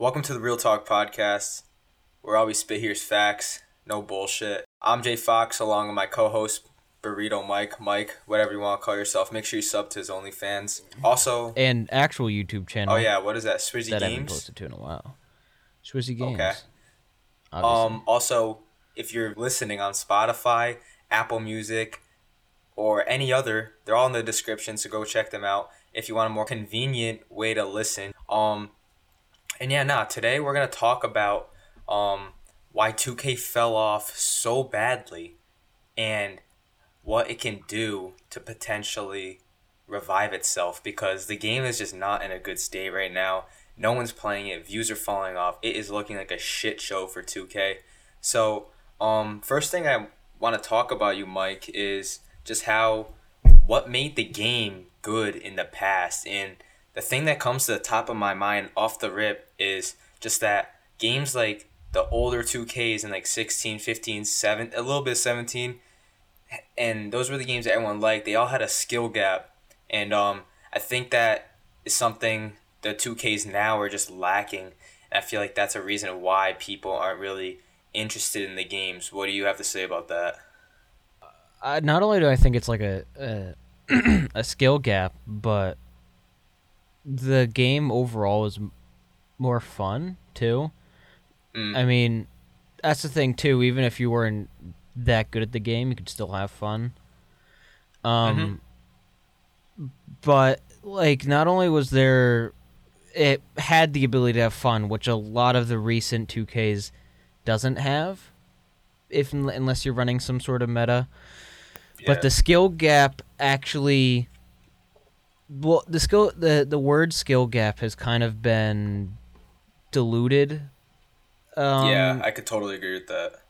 Welcome to the Real Talk Podcast, where all we spit here is facts, no bullshit. I'm Jay Fox, along with my co-host Burrito Mike, Mike, whatever you want to call yourself. Make sure you sub to his OnlyFans. Also, and actual YouTube channel. oh yeah, what is that? Swizzy that I haven't posted to in a while. Swizzy Games. Okay. obviously. Um, also, if you're listening on Spotify, Apple Music, or any other, they're all in the description, so go check them out if you want a more convenient way to listen. Um, and yeah, nah, today we're gonna talk about um why 2K fell off so badly and what it can do to potentially revive itself because the game is just not in a good state right now. No one's playing it. Views are falling off. It is looking like a shit show for 2K. So, um, first thing I want to talk about you, Mike, is just how what made the game good in the past. And the thing that comes to the top of my mind off the rip is just that games like the older 2Ks and like 16, 15, 7, a little bit 17, and those were the games that everyone liked. They all had a skill gap, and um, I think that is something the 2Ks now are just lacking. And I feel like that's a reason why people aren't really interested in the games. What do you have to say about that? uh, not only do I think it's like a a, a skill gap, but the game overall is m- more fun too. Mm. I mean, that's the thing too. Even if you weren't that good at the game, you could still have fun. Um, but like, not only was there, it had the ability to have fun, which a lot of the recent 2Ks doesn't have, if unless you're running some sort of meta. But the skill gap actually, well, the skill the the word skill gap has kind of been diluted. Um, yeah, I could totally agree with that.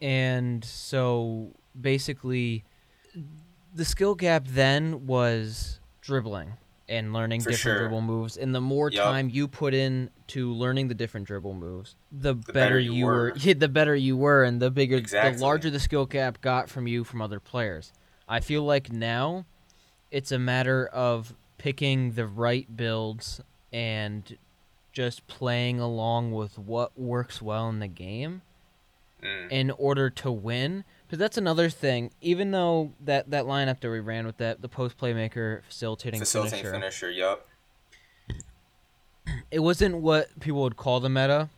and so basically, the skill gap then was dribbling and learning For different sure. dribble moves. And the more Yup. time you put in to learning the different dribble moves, the, better, better you you were. were. Yeah, the better you were, and the bigger, Exactly. the larger the skill gap got from you from other players. I feel like now, it's a matter of picking the right builds and just playing along with what works well in the game Mm. in order to win. Because that's another thing. Even though that, that lineup that we ran with that the post playmaker facilitating Facilitating finisher, finisher, yup. it wasn't what people would call the meta.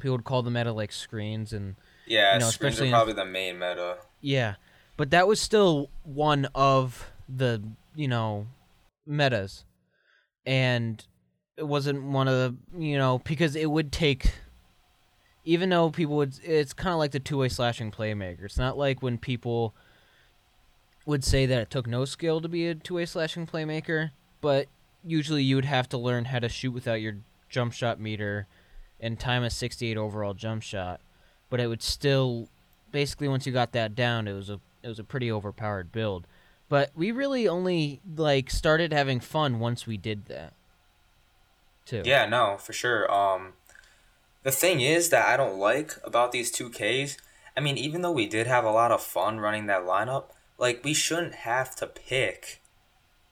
People would call the meta like screens and Yeah, You know, screens especially are in- probably the main meta. yeah, but that was still one of the you know metas, and it wasn't one of the you know because it would take. Even though people would, it's kind of like the two-way slashing playmaker. It's not like when people would say that it took no skill to be a two-way slashing playmaker, but usually you would have to learn how to shoot without your jump shot meter and time a 68 overall jump shot. But it would still basically once you got that down, it was a it was a pretty overpowered build. But we really only like started having fun once we did that. Too. Yeah, no, for sure. Um, the thing is that I don't like about these 2Ks, I mean, even though we did have a lot of fun running that lineup, like, we shouldn't have to pick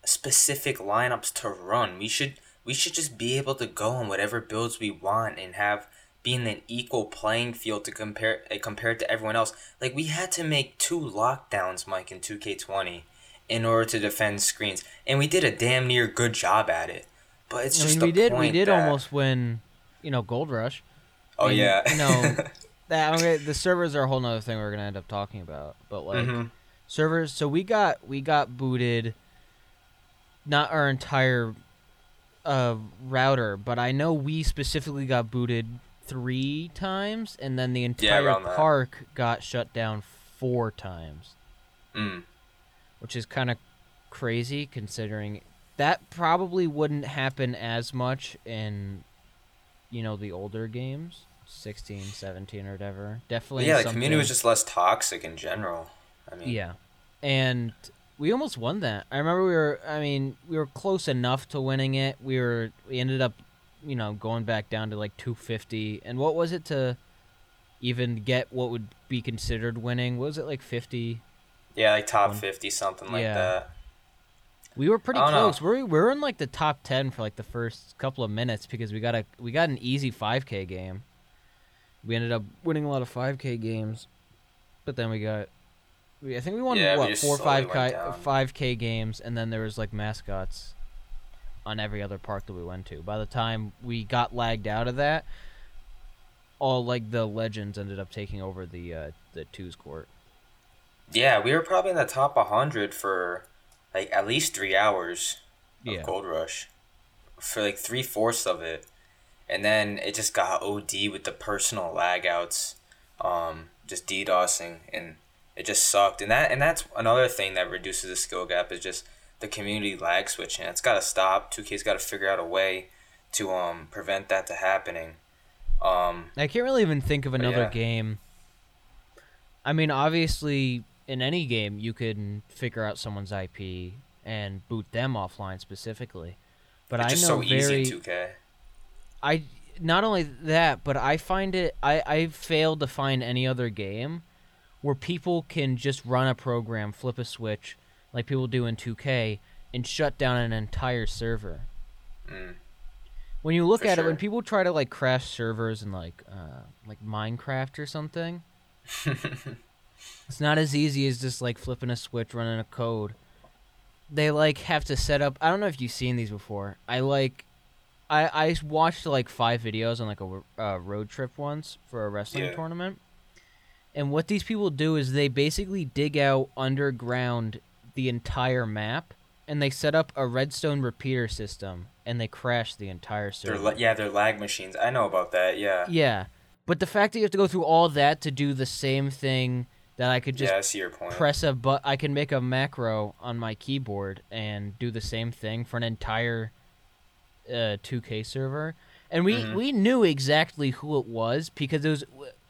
specific lineups to run. We should we should just be able to go on whatever builds we want and have being an equal playing field to compare uh, compared to everyone else. Like we had to make two lockdowns, Mike, in 2K20 in order to defend screens, and we did a damn near good job at it. But it's I just mean, we did we did that- almost win, you know, Gold Rush. Oh and, yeah. you know, That okay, the servers are a whole nother thing we're gonna end up talking about. But like Mhm. servers, so we got we got booted. Not our entire uh, router, but I know we specifically got booted three times, and then the entire that. park got shut down four times, Mm. Which is kind of crazy considering that probably wouldn't happen as much in, you know, the older games, 16, 17 or whatever. Definitely. Yeah, the something- community was just less toxic in general. I mean, Yeah. And we almost won that. I remember we were I mean, we were close enough to winning it. We were we ended up, you know, going back down to like 250. And what was it to even get what would be considered winning? What was it like 50? Yeah, like top fifty something like Yeah. that. We were pretty know. close. We're we were in like the top ten for like the first couple of minutes because we got a we got an easy 5K game. We ended up winning a lot of 5K games, but then we got. We, I think we won Yeah, what four or five went 5K games, and then there was like mascots on every other park that we went to. By the time we got lagged out of that, all like the legends ended up taking over the uh, the twos court. Yeah, we were probably in the top 100 for like at least three hours of Yeah. Gold Rush. For like three fourths of it. And then it just got OD with the personal lag outs, um, just DDoSing, and it just sucked. And that and that's another thing that reduces the skill gap is just the community lag switching. It's got to stop. 2K's got to figure out a way to um prevent that to happening. Um, I can't really even think of another yeah. game. I mean, obviously, in any game, you can figure out someone's IP and boot them offline specifically. But it's I just know so very, easy in 2K. I not only that, but I find it. I I've failed to find any other game where people can just run a program, flip a switch, like people do in 2K, and shut down an entire server. Mm. When you look For at it, when people try to like crash servers in like uh, like Minecraft or something, it's not as easy as just like flipping a switch, running a code. They like have to set up. I don't know if you've seen these before. I like, I I watched like five videos on like a uh, road trip once for a wrestling Yeah. tournament, and what these people do is they basically dig out underground the entire map, and they set up a redstone repeater system, and they crash the entire server. They're la- yeah, they're lag machines. I know about that. Yeah. Yeah, but the fact that you have to go through all that to do the same thing that I could just yeah, I see your point. press a but I can make a macro on my keyboard and do the same thing for an entire uh, 2K server. And we Mhm. we knew exactly who it was because it was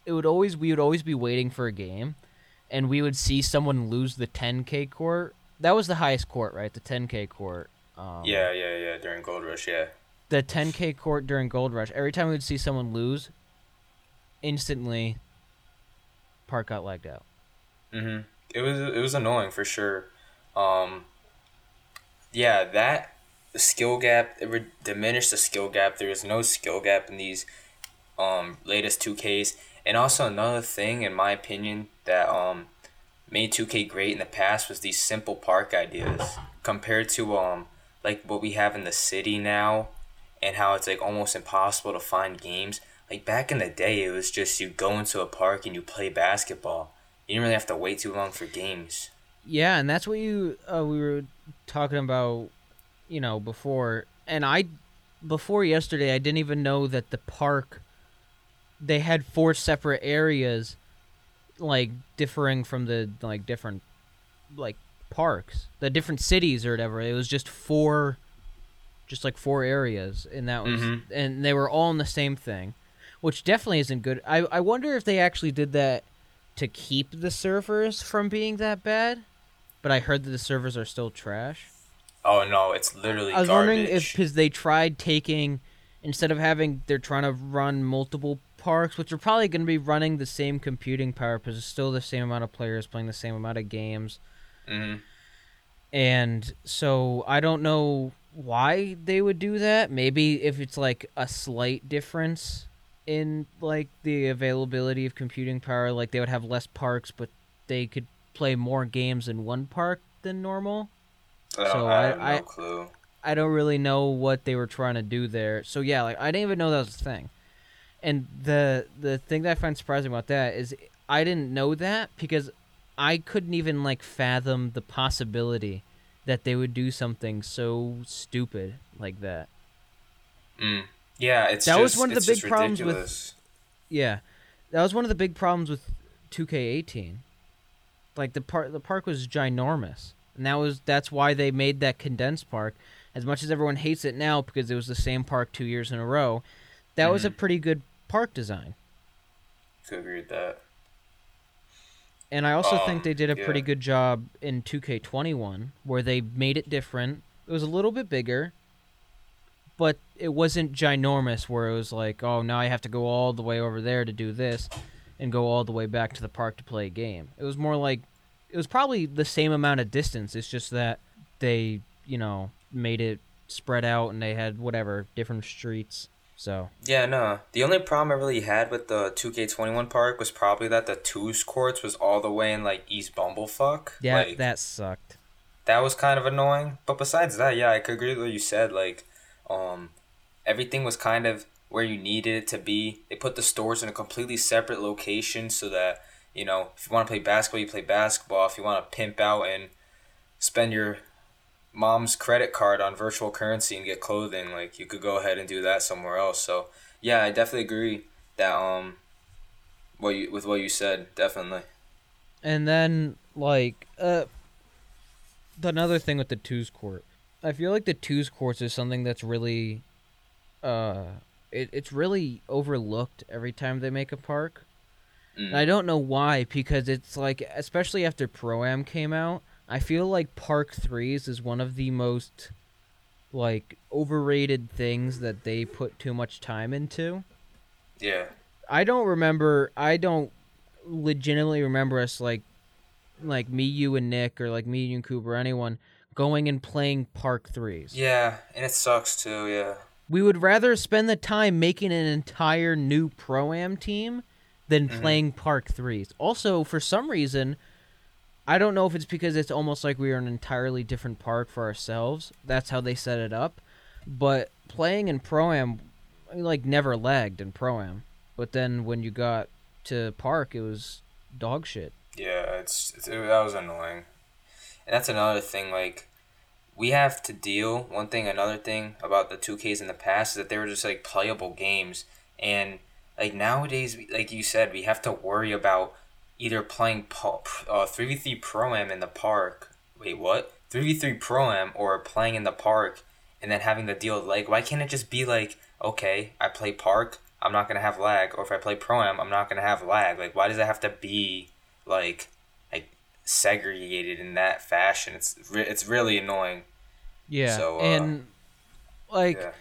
it would always we would always be waiting for a game and we would see someone lose the 10K court. That was the highest court, right? The 10K court. Um, yeah, yeah, yeah. During Gold Rush, yeah. the 10k court during Gold Rush, every time we would see someone lose, instantly, park got lagged out. Hmm It was it was annoying for sure. Um, yeah, that skill gap it would diminish the skill gap. There is no skill gap in these um latest two Ks. And also another thing, in my opinion, that um made two K great in the past was these simple park ideas compared to um like what we have in the city now, and how it's like almost impossible to find games. Like back in the day, it was just you go into a park and you play basketball. You didn't really have to wait too long for games. Yeah, and that's what you uh, we were talking about, you know, before. And I, before yesterday, I didn't even know that the park. They had four separate areas, like differing from the like different, like parks, the different cities or whatever. It was just four, just like four areas, and that was, Mhm. and they were all in the same thing, which definitely isn't good. I I wonder if they actually did that to keep the servers from being that bad. But I heard that the servers are still trash. Oh no, it's literally I was garbage. wondering if because they tried taking instead of having they're trying to run multiple parks, which are probably going to be running the same computing power because it's still the same amount of players playing the same amount of games. hmm And so I don't know why they would do that. Maybe if it's like a slight difference in like the availability of computing power, like they would have less parks, but they could play more games in one park than normal. I, So I I- no clue. I don't really know what they were trying to do there. So yeah, like I didn't even know that was a thing. And the the thing that I find surprising about that is I didn't know that because I couldn't even like fathom the possibility that they would do something so stupid like that. Mm. Yeah, it's That was one of the big just problems with- ridiculous. Yeah, that was one of the big problems with 2K18. Like the park, the park was ginormous, and that was that's why they made that condensed park. As much as everyone hates it now because it was the same park two years in a row, that was a Mhm. pretty good park design. Could agree with that. And I also think Um, they did a pretty good job in 2K21 where they made it different. It was a little bit bigger, but it wasn't ginormous where it was like, oh, now I have to go all the way over there to do this and go all the way back to the park to play a game. It was more like it was probably the same amount of distance. It's just that they, you know made it spread out and they had whatever different streets. So Yeah, no. The only problem I really had with the 2K21 park was probably that the twos courts was all the way in like East Bumblefuck. yeah, like, that sucked. that was kind of annoying. But besides that, yeah, I could agree with what you said. Like, um, everything was kind of where you needed it to be. They put the stores in a completely separate location so that you know if you want to play basketball, you play basketball. If you want to pimp out and spend your mom's credit card on virtual currency and get clothing, like you could go ahead and do that somewhere else. So yeah, I definitely agree that um, what you with what you said, definitely. And then like uh another thing with the twos court. I feel like the twos course is something that's really uh it, it's really overlooked every time they make a park. And I Mm. don't know why because it's like especially after Pro Am came out, I feel like Park 3s is one of the most like overrated things that they put too much time into. Yeah. I don't remember. I don't legitimately remember us like, like me, you, and Nick, or like me, you, and Cooper, or anyone going and playing Park Threes. Yeah, and it sucks too. Yeah. We would rather spend the time making an entire new pro am team than Mhm. playing Park Threes. Also, for some reason, I don't know if it's because it's almost like we are an entirely different park for ourselves. That's how they set it up. But playing in pro am, like never lagged in pro am. But then when you got to park, it was dog shit. Yeah, it's, it's it, that was annoying, and that's another thing. Like, we have to deal. One thing, another thing about the two Ks in the past is that they were just like playable games, and like nowadays, like you said, we have to worry about either playing uh three v three pro am in the park. Wait, what? Three v three pro am or playing in the park, and then having to deal with like, why can't it just be like, okay, I play park, I'm not gonna have lag, or if I play pro am, I'm not gonna have lag. Like, why does it have to be like like segregated in that fashion. It's re- it's really annoying. Yeah, So, uh, and like. yeah.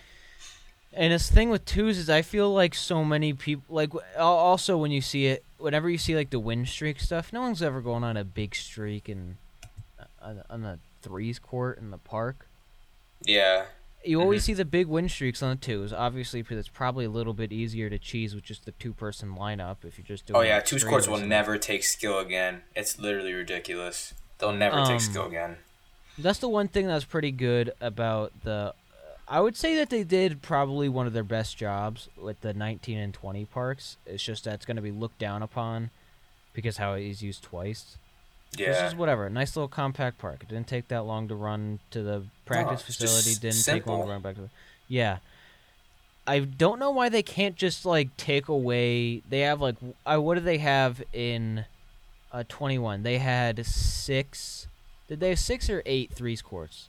And this thing with twos is I feel like so many people like also when you see it whenever you see like the win streak stuff, no one's ever going on a big streak and on, on the threes court in the park. Yeah. You always Mhm. see the big win streaks on the twos, obviously because it's probably a little bit easier to cheese with just the two person lineup if you're just doing. Oh yeah, two scores will never take skill again. It's literally ridiculous. They'll never Um, take skill again. That's the one thing that's pretty good about the. I would say that they did probably one of their best jobs with the 19 and 20 parks. It's just that it's going to be looked down upon because how it is used twice. This Yeah. is whatever. Nice little compact park. It didn't take that long to run to the practice it's facility. Didn't take long to run back to. The, yeah. I don't know why they can't just like take away. They have like I what do they have in uh 21? They had six. Did they have six or eight threes courts?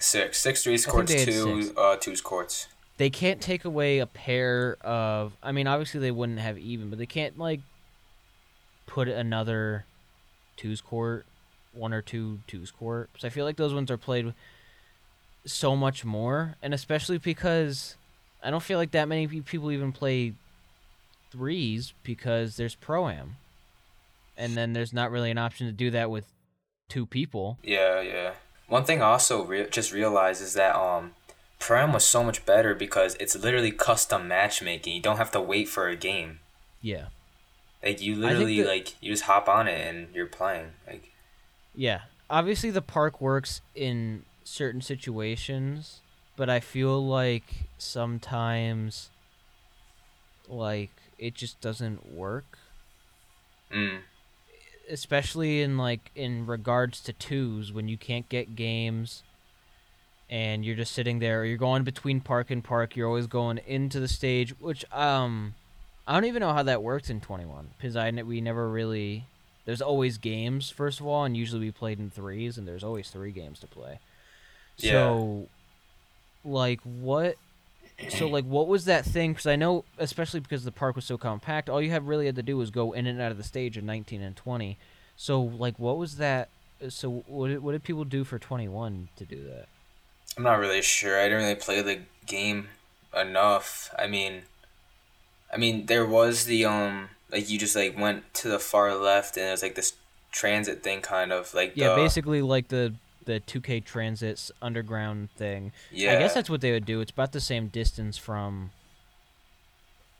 Six. Six threes courts, two six. uh twos courts. They can't take away a pair of. I mean, obviously they wouldn't have even, but they can't like put another twos court, one or two twos court. So I feel like those ones are played so much more, and especially because I don't feel like that many people even play threes because there's pro am, and then there's not really an option to do that with two people. Yeah, yeah. One thing I also re- just realized is that um Prem was so much better because it's literally custom matchmaking. You don't have to wait for a game. Yeah. Like you literally that- like you just hop on it and you're playing. Like Yeah. Obviously the park works in certain situations, but I feel like sometimes like it just doesn't work, mm, especially in like in regards to twos when you can't get games and you're just sitting there or you're going between park and park, you're always going into the stage, which um I don't even know how that works in 21 because I we never really there's always games first of all and usually we played in threes and there's always three games to play. Yeah. So like what so like what was that thing cuz I know especially because the park was so compact all you have really had to do was go in and out of the stage in 19 and 20. So like what was that so what did, what did people do for 21 to do that? I'm not really sure. I didn't really play the game enough. I mean, I mean there was the um like you just like went to the far left and it was like this transit thing kind of like Yeah, the, basically like the the 2K Transit's underground thing. Yeah. I guess that's what they would do. It's about the same distance from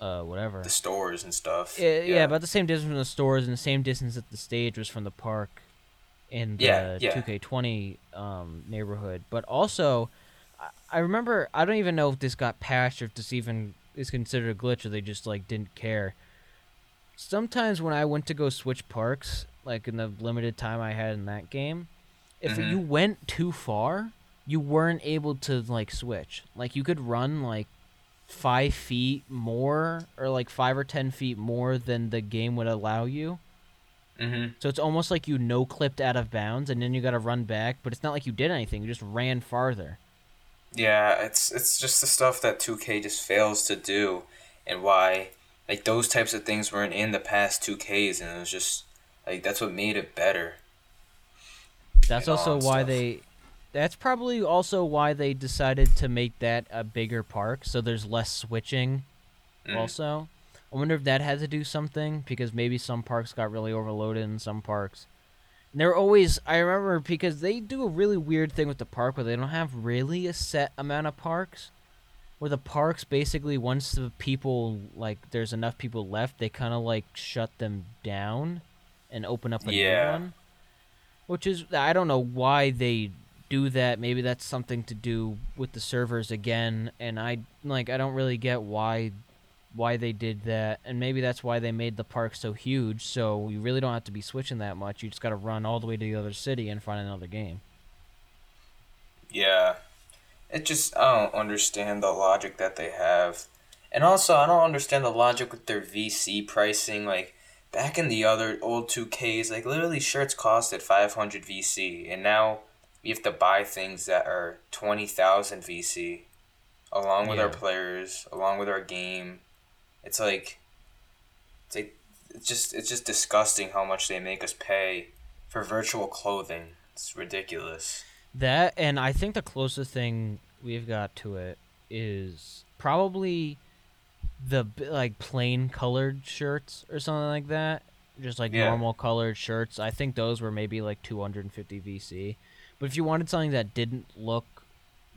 uh whatever. the stores and stuff. Yeah, yeah, about the same distance from the stores and the same distance that the stage was from the park in the Yeah, yeah. 2K20 um, neighborhood. But also, I- I remember I don't even know if this got patched or if this even is considered a glitch or they just like didn't care. Sometimes when I went to go switch parks, like in the limited time I had in that game, if Mhm. you went too far, you weren't able to like switch. Like you could run like five feet more or like five or ten feet more than the game would allow you. Mm-hmm. So it's almost like you no clipped out of bounds and then you got to run back, but it's not like you did anything. You just ran farther. Yeah, it's it's just the stuff that 2K just fails to do, and why like those types of things weren't in the past 2Ks, and it was just like that's what made it better. That's also why stuff. they. That's probably also why they decided to make that a bigger park, so there's less switching. Mm. Also, I wonder if that had to do something because maybe some parks got really overloaded in some parks. And they're always I remember because they do a really weird thing with the park where they don't have really a set amount of parks. Where the parks basically once the people like there's enough people left, they kind of like shut them down and open up a Yeah. new one. Which is I don't know why they do that. Maybe that's something to do with the servers again and I like I don't really get why why they did that and maybe that's why they made the park so huge so you really don't have to be switching that much. You just got to run all the way to the other city and find another game. Yeah, it just I don't understand the logic that they have, and also I don't understand the logic with their VC pricing. Like back in the other old 2Ks, like literally shirts costed 500 VC, and now we have to buy things that are 20,000 VC, along with our players, along with our game. It's like, it's like, it's just it's just disgusting how much they make us pay for virtual clothing. It's ridiculous. That and I think the closest thing we've got to it is probably the like plain colored shirts or something like that. Just like Yeah. normal colored shirts. I think those were maybe like 250 VC. But if you wanted something that didn't look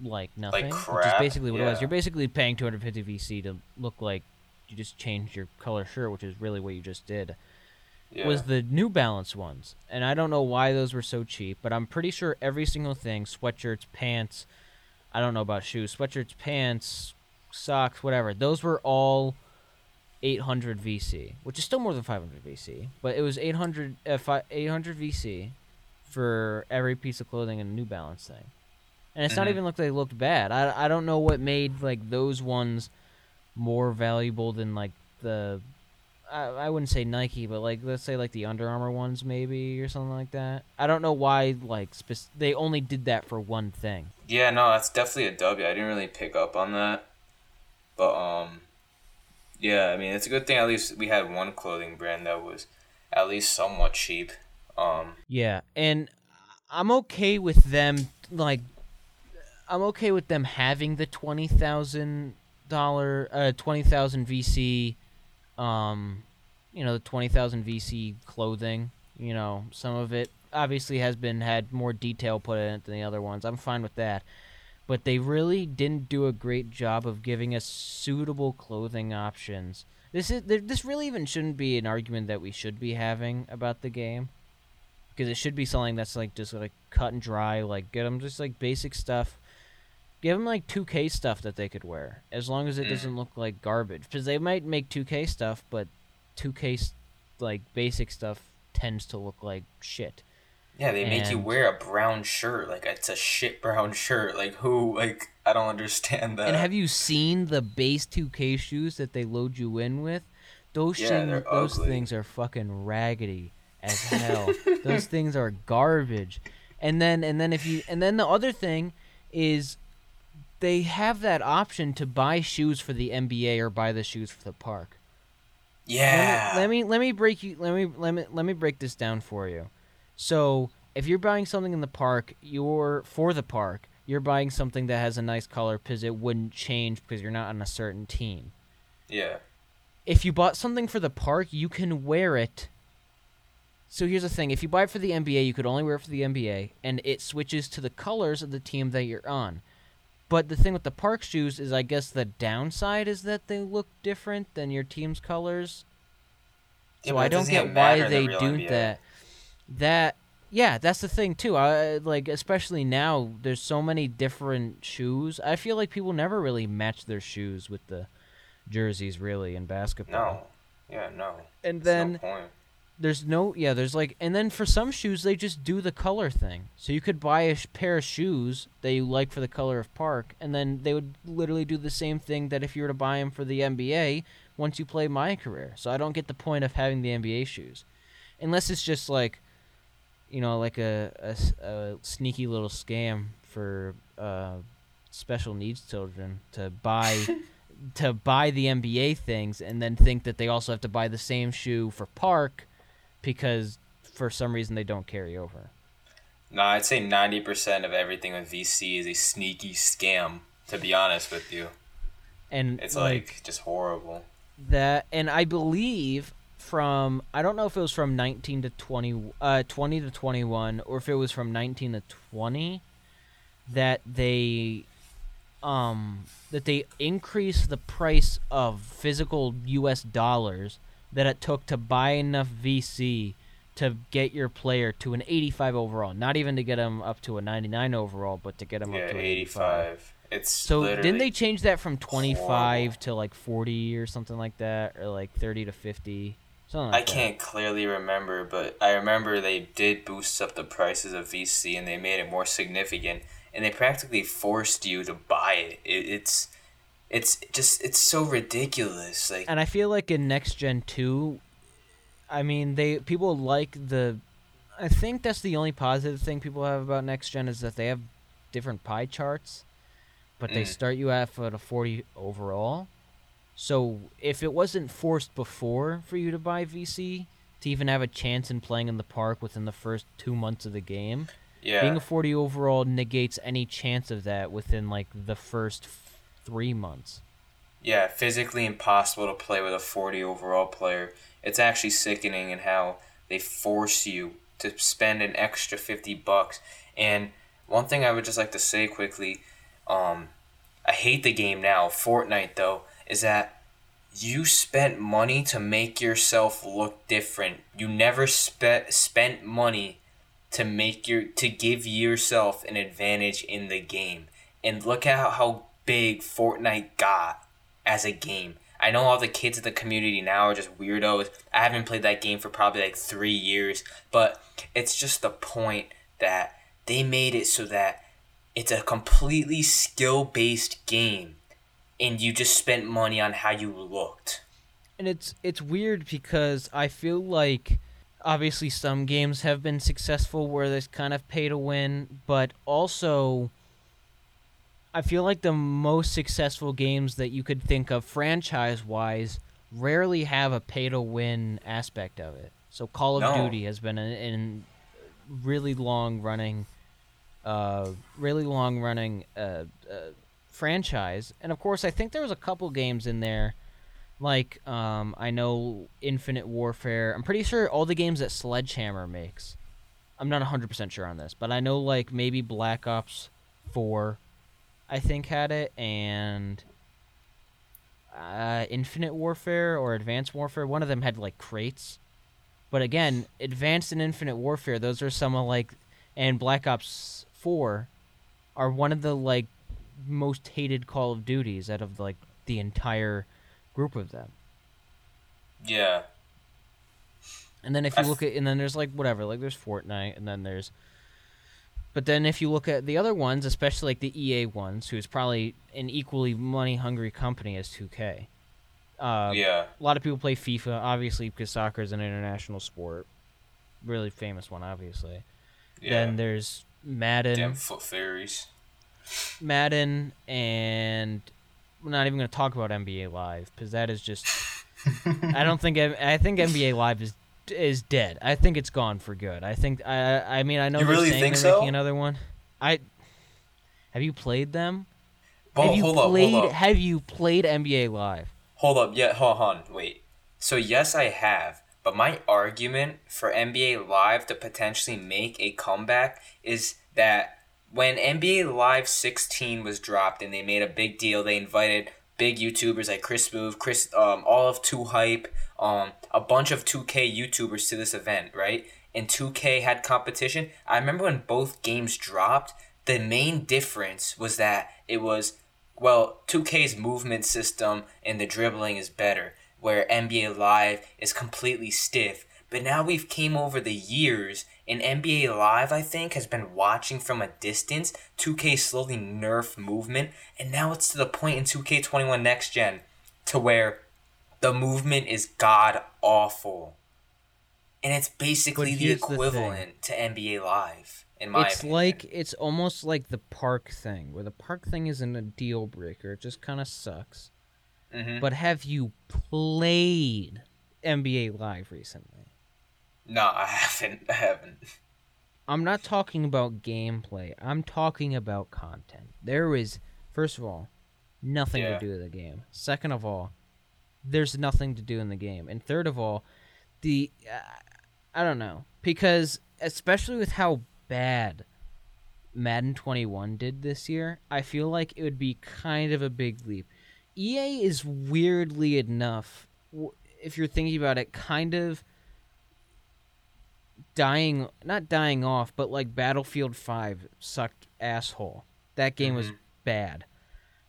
like nothing, which is basically what it was, you're basically paying 250 VC to look like you just changed your color shirt, which is really what you just did Yeah. was the New Balance ones. And I don't know why those were so cheap, but I'm pretty sure every single thing sweatshirts, pants I don't know about shoes, sweatshirts, pants, socks, whatever. Those were all 800 VC, which is still more than 500 VC, but it was 800 uh, 800 VC for every piece of clothing in a New Balance thing. And it's not Mhm. even like they looked bad. I, I don't know what made like those ones more valuable than like the I, I wouldn't say Nike, but like let's say like the Under Armour ones maybe or something like that. I don't know why like spec- they only did that for one thing. Yeah, no, that's definitely a W. I didn't really pick up on that. But um yeah, I mean, it's a good thing at least we had one clothing brand that was at least somewhat cheap. Um Yeah, and I'm okay with them like I'm okay with them having the twenty thousand dollar uh twenty thousand VC um you know the twenty thousand VC clothing. You know, some of it obviously has been had more detail put in it than the other ones. I'm fine with that. But they really didn't do a great job of giving us suitable clothing options. This is this really even shouldn't be an argument that we should be having about the game because it should be something that's like just like cut and dry. Like get them just like basic stuff. Give them like 2K stuff that they could wear, as long as it Mm. doesn't look like garbage. Because they might make 2K stuff, but 2K like basic stuff tends to look like shit. Yeah, they make you wear a brown shirt. Like it's a shit brown shirt. Like who like I don't understand that. and have you seen the base 2K shoes that they load you in with? Those Yeah, things, those ugly. things are fucking raggedy as hell. those things are garbage. And then and then if you and then the other thing is they have that option to buy shoes for the NBA or buy the shoes for the park. yeah. Let me, let me let me break you let me let me let me break this down for you. So, if you're buying something in the park, you're for the park, you're buying something that has a nice color because it wouldn't change because you're not on a certain team. yeah. If you bought something for the park, you can wear it so here's the thing: if you buy it for the NBA, you could only wear it for the NBA, and it switches to the colors of the team that you're on. But the thing with the park shoes is, I guess the downside is that they look different than your team's colors. So I don't get why they do NBA. that. That yeah, that's the thing too. I like especially now. There's so many different shoes. I feel like people never really match their shoes with the jerseys really in basketball. No. Yeah, no. And then no there's no yeah there's like and then for some shoes they just do the color thing so you could buy a sh- pair of shoes that you like for the color of park and then they would literally do the same thing that if you were to buy them for the nba once you play my career so i don't get the point of having the nba shoes unless it's just like you know like a a sneaky little scam for uh, special needs children to buy to buy the NBA things and then think that they also have to buy the same shoe for park because for some reason they don't carry over. No, I'd say 90% of everything with VC is a sneaky scam, to be honest with you. And It's like, just horrible. that and I believe from I don't know if it was from 19 to 20 uh 20 to 21 or if it was from 19 to 20 that they um that they increased the price of physical US dollars that it took to buy enough VC to get your player to an 85 overall not even to get him up to a 99 overall but to get him Yeah, up to an 85. It's so didn't they change that from 25 horrible. to like 40 or something like that or like 30 to 50? Like I can't clearly remember, but I remember they did boost up the prices of VC and they made it more significant, and they practically forced you to buy it. it it's, it's just it's so ridiculous. Like And I feel like in next gen 2 I mean they people like the I think that's the only positive thing people have about next gen is that they have different pie charts but they Mm. start you at a 40 overall. So if it wasn't forced before for you to buy VC to even have a chance in playing in the park within the first 2 months of the game, yeah, being a 40 overall negates any chance of that within like the first f- 3 months. yeah, physically impossible to play with a forty overall player. It's actually sickening in how they force you to spend an extra fifty bucks. And one thing I would just like to say quickly, um, I hate the game now, Fortnite though, is that you spent money to make yourself look different. You never spent spent money to make your to give yourself an advantage in the game. And look at how, how big Fortnite got as a game. I know all the kids in the community now are just weirdos. I haven't played that game for probably like three years, but it's just the point that they made it so that it's a completely skill based game and you just spent money on how you looked. And it's it's weird because I feel like obviously some games have been successful where there's kind of pay to win, but also I feel like the most successful games that you could think of franchise wise rarely have a pay to win aspect of it. So Call of No. Duty has been a in really long running uh really long running uh, uh franchise and of course I think there was a couple games in there like um I know Infinite Warfare. I'm pretty sure all the games that Sledgehammer makes. I'm not 100% sure on this, but I know like maybe Black Ops 4 I think had it and uh, Infinite Warfare or Advanced Warfare, one of them had like crates. But again, Advanced and Infinite Warfare, those are some of like and Black Ops 4 are one of the like most hated Call of Duties out of like the entire group of them. Yeah. And then if I you f- look at and then there's like whatever, like there's Fortnite and then there's but then if you look at the other ones, especially like the EA ones, who's probably an equally money hungry company as 2K. Uh, yeah. A lot of people play FIFA, obviously, because soccer is an international sport. Really famous one, obviously. Yeah. Then there's Madden. Damn foot fairies. Madden, and we're not even going to talk about NBA Live because that is just. I don't think I think NBA Live is is dead. I think it's gone for good. I think I I mean I know You really saying think so? making another one. I have you played them? Oh, have you hold up, played hold up. Have you played NBA Live? Hold up, yeah, hold on, wait. So yes, I have, But my argument for NBA Live to potentially make a comeback is that when NBA Live 16 was dropped and they made a big deal, they invited big YouTubers like Chris Smoove, Chris, um, all of 2Hype, um, a bunch of 2K YouTubers to this event, right? And 2K had competition. I remember when both games dropped, the main difference was that it was, well, 2K's movement system and the dribbling is better, where NBA Live is completely stiff. But now we've came over the years and NBA Live, I think, has been watching from a distance 2K slowly nerf movement, and now it's to the point in 2K21 Next Gen to where the movement is god awful. And it's basically the equivalent the to NBA Live, in my it's opinion. like it's almost like the park thing, where the park thing isn't a deal breaker, it just kind of sucks. Mm-hmm. But have you played NBA Live recently? No, I haven't. I haven't. I'm not talking about gameplay. I'm talking about content. There is, first of all, nothing Yeah. to do with the game. Second of all, there's nothing to do in the game. And third of all, the uh, I don't know because especially with how bad Madden 21 did this year, I feel like it would be kind of a big leap. EA is weirdly enough, if you're thinking about it, kind of dying not dying off but like battlefield 5 sucked asshole that game was Mhm. bad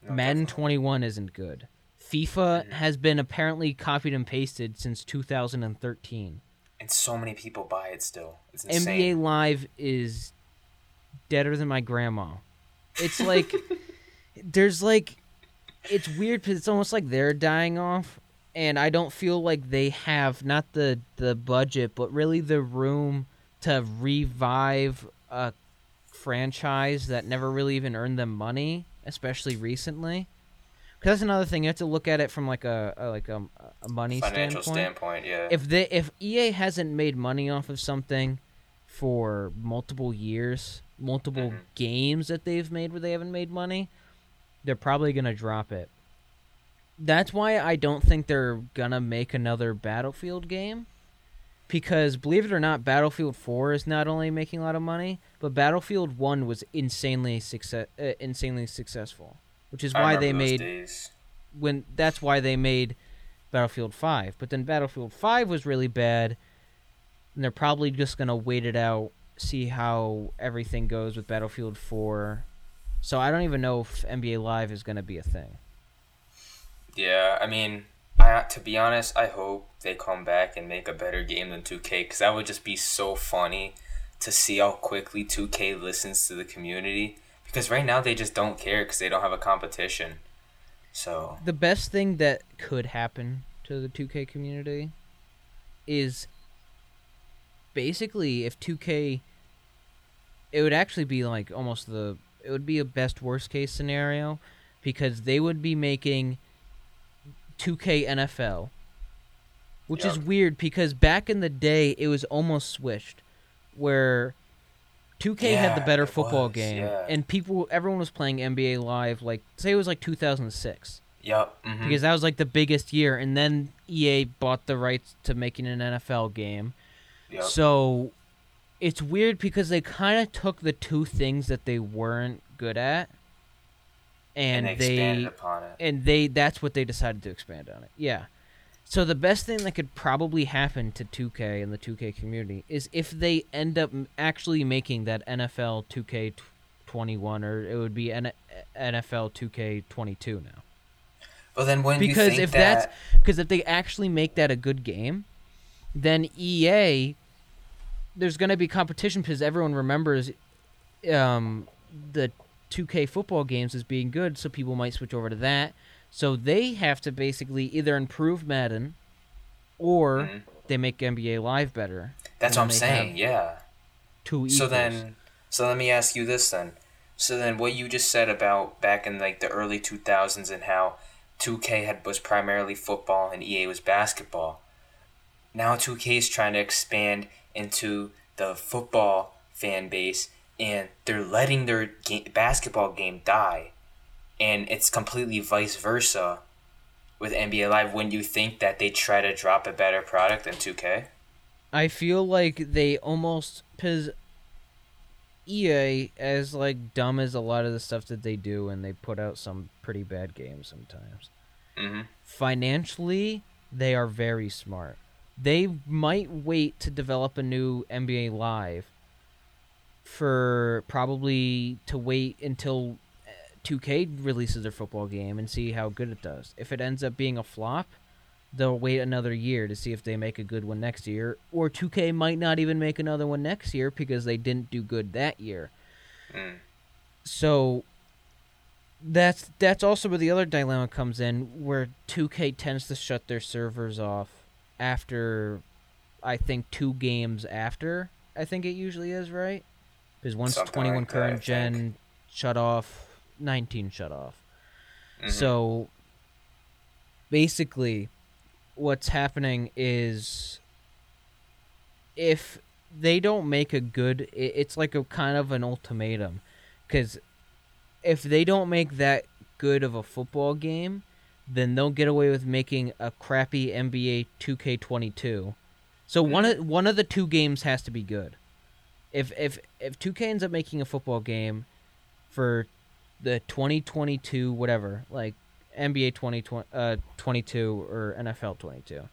No, madden definitely. 21 isn't good fifa Mhm. has been apparently copied and pasted since 2013 And so many people buy it still. It's nba live is deader than my grandma it's like there's like it's weird because it's almost like they're dying off and i don't feel like they have not the the budget but really the room to revive a franchise that never really even earned them money especially recently because that's another thing you have to look at it from like a, a like a, a money Financial standpoint standpoint, yeah. if they if EA hasn't made money off of something for multiple years, multiple Mhm. games that they've made where they haven't made money, they're probably gonna drop it. That's why I don't think they're gonna make another Battlefield game. Because believe it or not, Battlefield 4 is not only making a lot of money, but Battlefield 1 was insanely success uh, insanely successful, which is why they made days. when that's why they made Battlefield 5. But then Battlefield 5 was really bad, and they're probably just going to wait it out, see how everything goes with Battlefield 4. So I don't even know if NBA Live is going to be a thing. Yeah, I mean, I to be honest, I hope they come back and make a better game than 2K because that would just be so funny to see how quickly 2K listens to the community. Because right now they just don't care because they don't have a competition. So The best thing that could happen to the 2K community is basically if 2K it would actually be like almost the it would be a best worst case scenario because they would be making 2K NFL which is weird because back in the day it was almost switched where 2K had the better football was, game yeah. and people everyone was playing NBA live like say it was like 2006 yep. mhm. because that was like the biggest year and then EA bought the rights to making an NFL game. yep. So it's weird because they kind of took the two things that they weren't good at and, and they they upon it. and they that's what they decided to expand on it. Yeah. So the best thing that could probably happen to 2K and the 2K community is if they end up actually making that NFL 2K21 or it would be N- NFL 2K22 now Well, then when you because if that, that's because if they actually make that a good game, then EA there's going to be competition because everyone remembers um, the 2K football games as being good, so people might switch over to that. So they have to basically either improve Madden or Mhm. they make NBA Live better. that's what I'm saying. Yeah. Two So then, so let me ask you this then. So then, what you just said about back in like the early two thousands and how 2K had was primarily football and EA was basketball. Now 2K is trying to expand into the football fan base, and they're letting their ga- basketball game die, and it's completely vice versa. with NBA Live, wouldn't you think that they try to drop a better product than 2K? I feel like they almost because EA, as like dumb as a lot of the stuff that they do, and they put out some pretty bad games sometimes. Mm-hmm. Financially, they are very smart. They might wait to develop a new NBA Live for probably to wait until 2K releases their football game and see how good it does. If it ends up being a flop, they'll wait another year to see if they make a good one next year. Or 2K might not even make another one next year because they didn't do good that year. Mm. So that's that's also where the other dilemma comes in, where 2K tends to shut their servers off after, I think two games after. I think it usually is right, because once Something 21 like that, current think. gen shut off, 19 shut off. Mhm. So basically, what's happening is if they don't make a good, it's like a kind of an ultimatum, because if they don't make that good of a football game, then they'll get away with making a crappy NBA 2K22. So one of one of the two games has to be good. If if if 2K ends up making a football game for the 2022 whatever, like NBA 2020 uh 22 or NFL 22,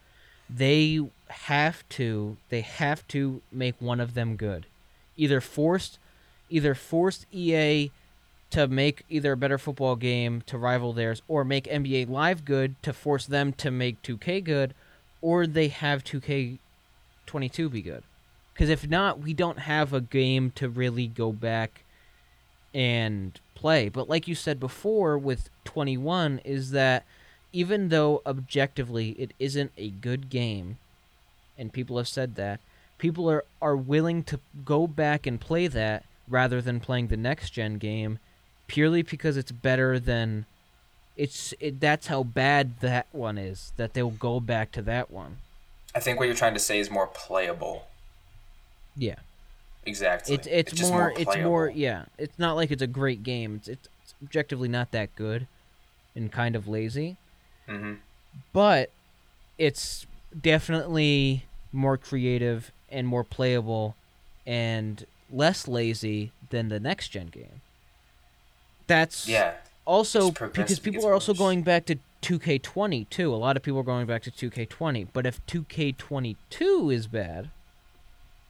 they have to they have to make one of them good. Either forced either forced EA to make either a better football game to rival theirs or make NBA Live good to force them to make 2K good or they have 2K 22 be good. Cuz if not, we don't have a game to really go back and play. But like you said before with 21 is that even though objectively it isn't a good game and people have said that, people are are willing to go back and play that rather than playing the next gen game purely because it's better than it's it, that's how bad that one is that they'll go back to that one. I think what you're trying to say is more playable. Yeah. Exactly. It's it's, just more, it's more yeah. It's not like it's a great game. It's it's objectively not that good and kind of lazy, Mhm. but it's definitely more creative and more playable and less lazy than the next gen game. That's Yeah. also because people are also going back to 2K20 too. A lot of people are going back to 2K20. But if 2K22 is bad,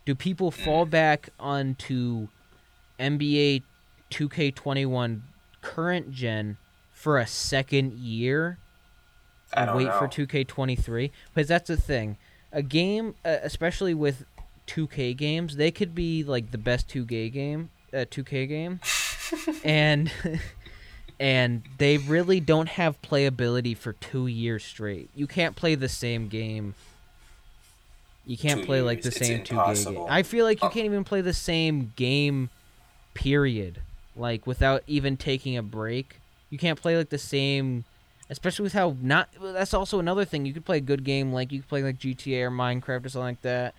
do people fall Mm. back onto NBA 2K21 current gen for a second year I and wait know. for 2K23? Because that's the thing. A game, uh, especially with 2K games, they could be like the best 2K game, uh, 2K game, and and they really don't have playability for two years straight. You can't play the same game. You can't Two play like the same 2K game. I feel like you Uh, can't even play the same game, period. Like without even taking a break. You can't play like the same especially with how not that's also another thing you could play a good game like you could play like gta or minecraft or something like that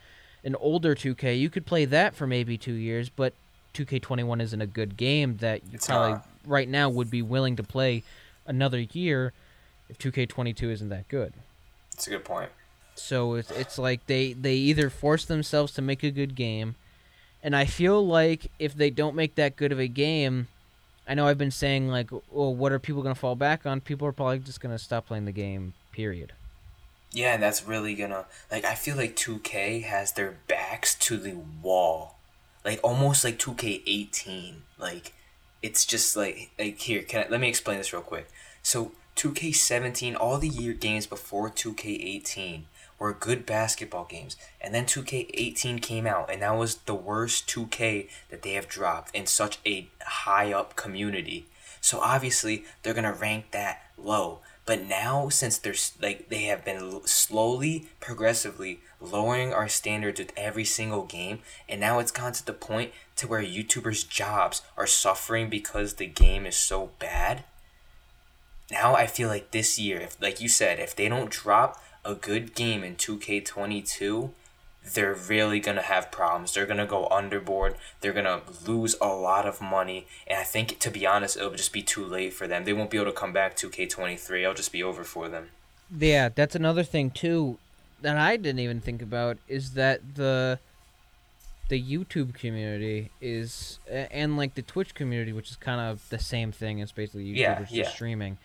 an older 2k you could play that for maybe two years but 2k21 isn't a good game that you It's probably not. right now would be willing to play another year if 2k22 isn't that good It's a good point. So it's it's like they they either force themselves to make a good game, and I feel like if they don't make that good of a game, I know I've been saying like, well, what are people gonna fall back on? People are probably just gonna stop playing the game. Period. Yeah, that's really gonna like I feel like 2K has their backs to the wall. Like almost like 2K18. Like it's just like like here, can I, let me explain this real quick. So 2K17, all the year games before 2K18 were good basketball games. And then 2K18 came out and that was the worst 2K that they have dropped in such a high up community. So obviously they're gonna rank that low. But now, since they're like they have been slowly, progressively lowering our standards with every single game, and now it's gone to the point to where YouTubers' jobs are suffering because the game is so bad. Now I feel like this year, if like you said, if they don't drop a good game in 2K22, they're really gonna have problems. They're gonna go underboard. They're gonna lose a lot of money, and I think to be honest, it'll just be too late for them. They won't be able to come back 2K23. It'll just be over for them. Yeah, that's another thing too that I didn't even think about is that the the YouTube community is and like the Twitch community, which is kind of the same thing. It's basically YouTubers Yeah, just yeah. streaming.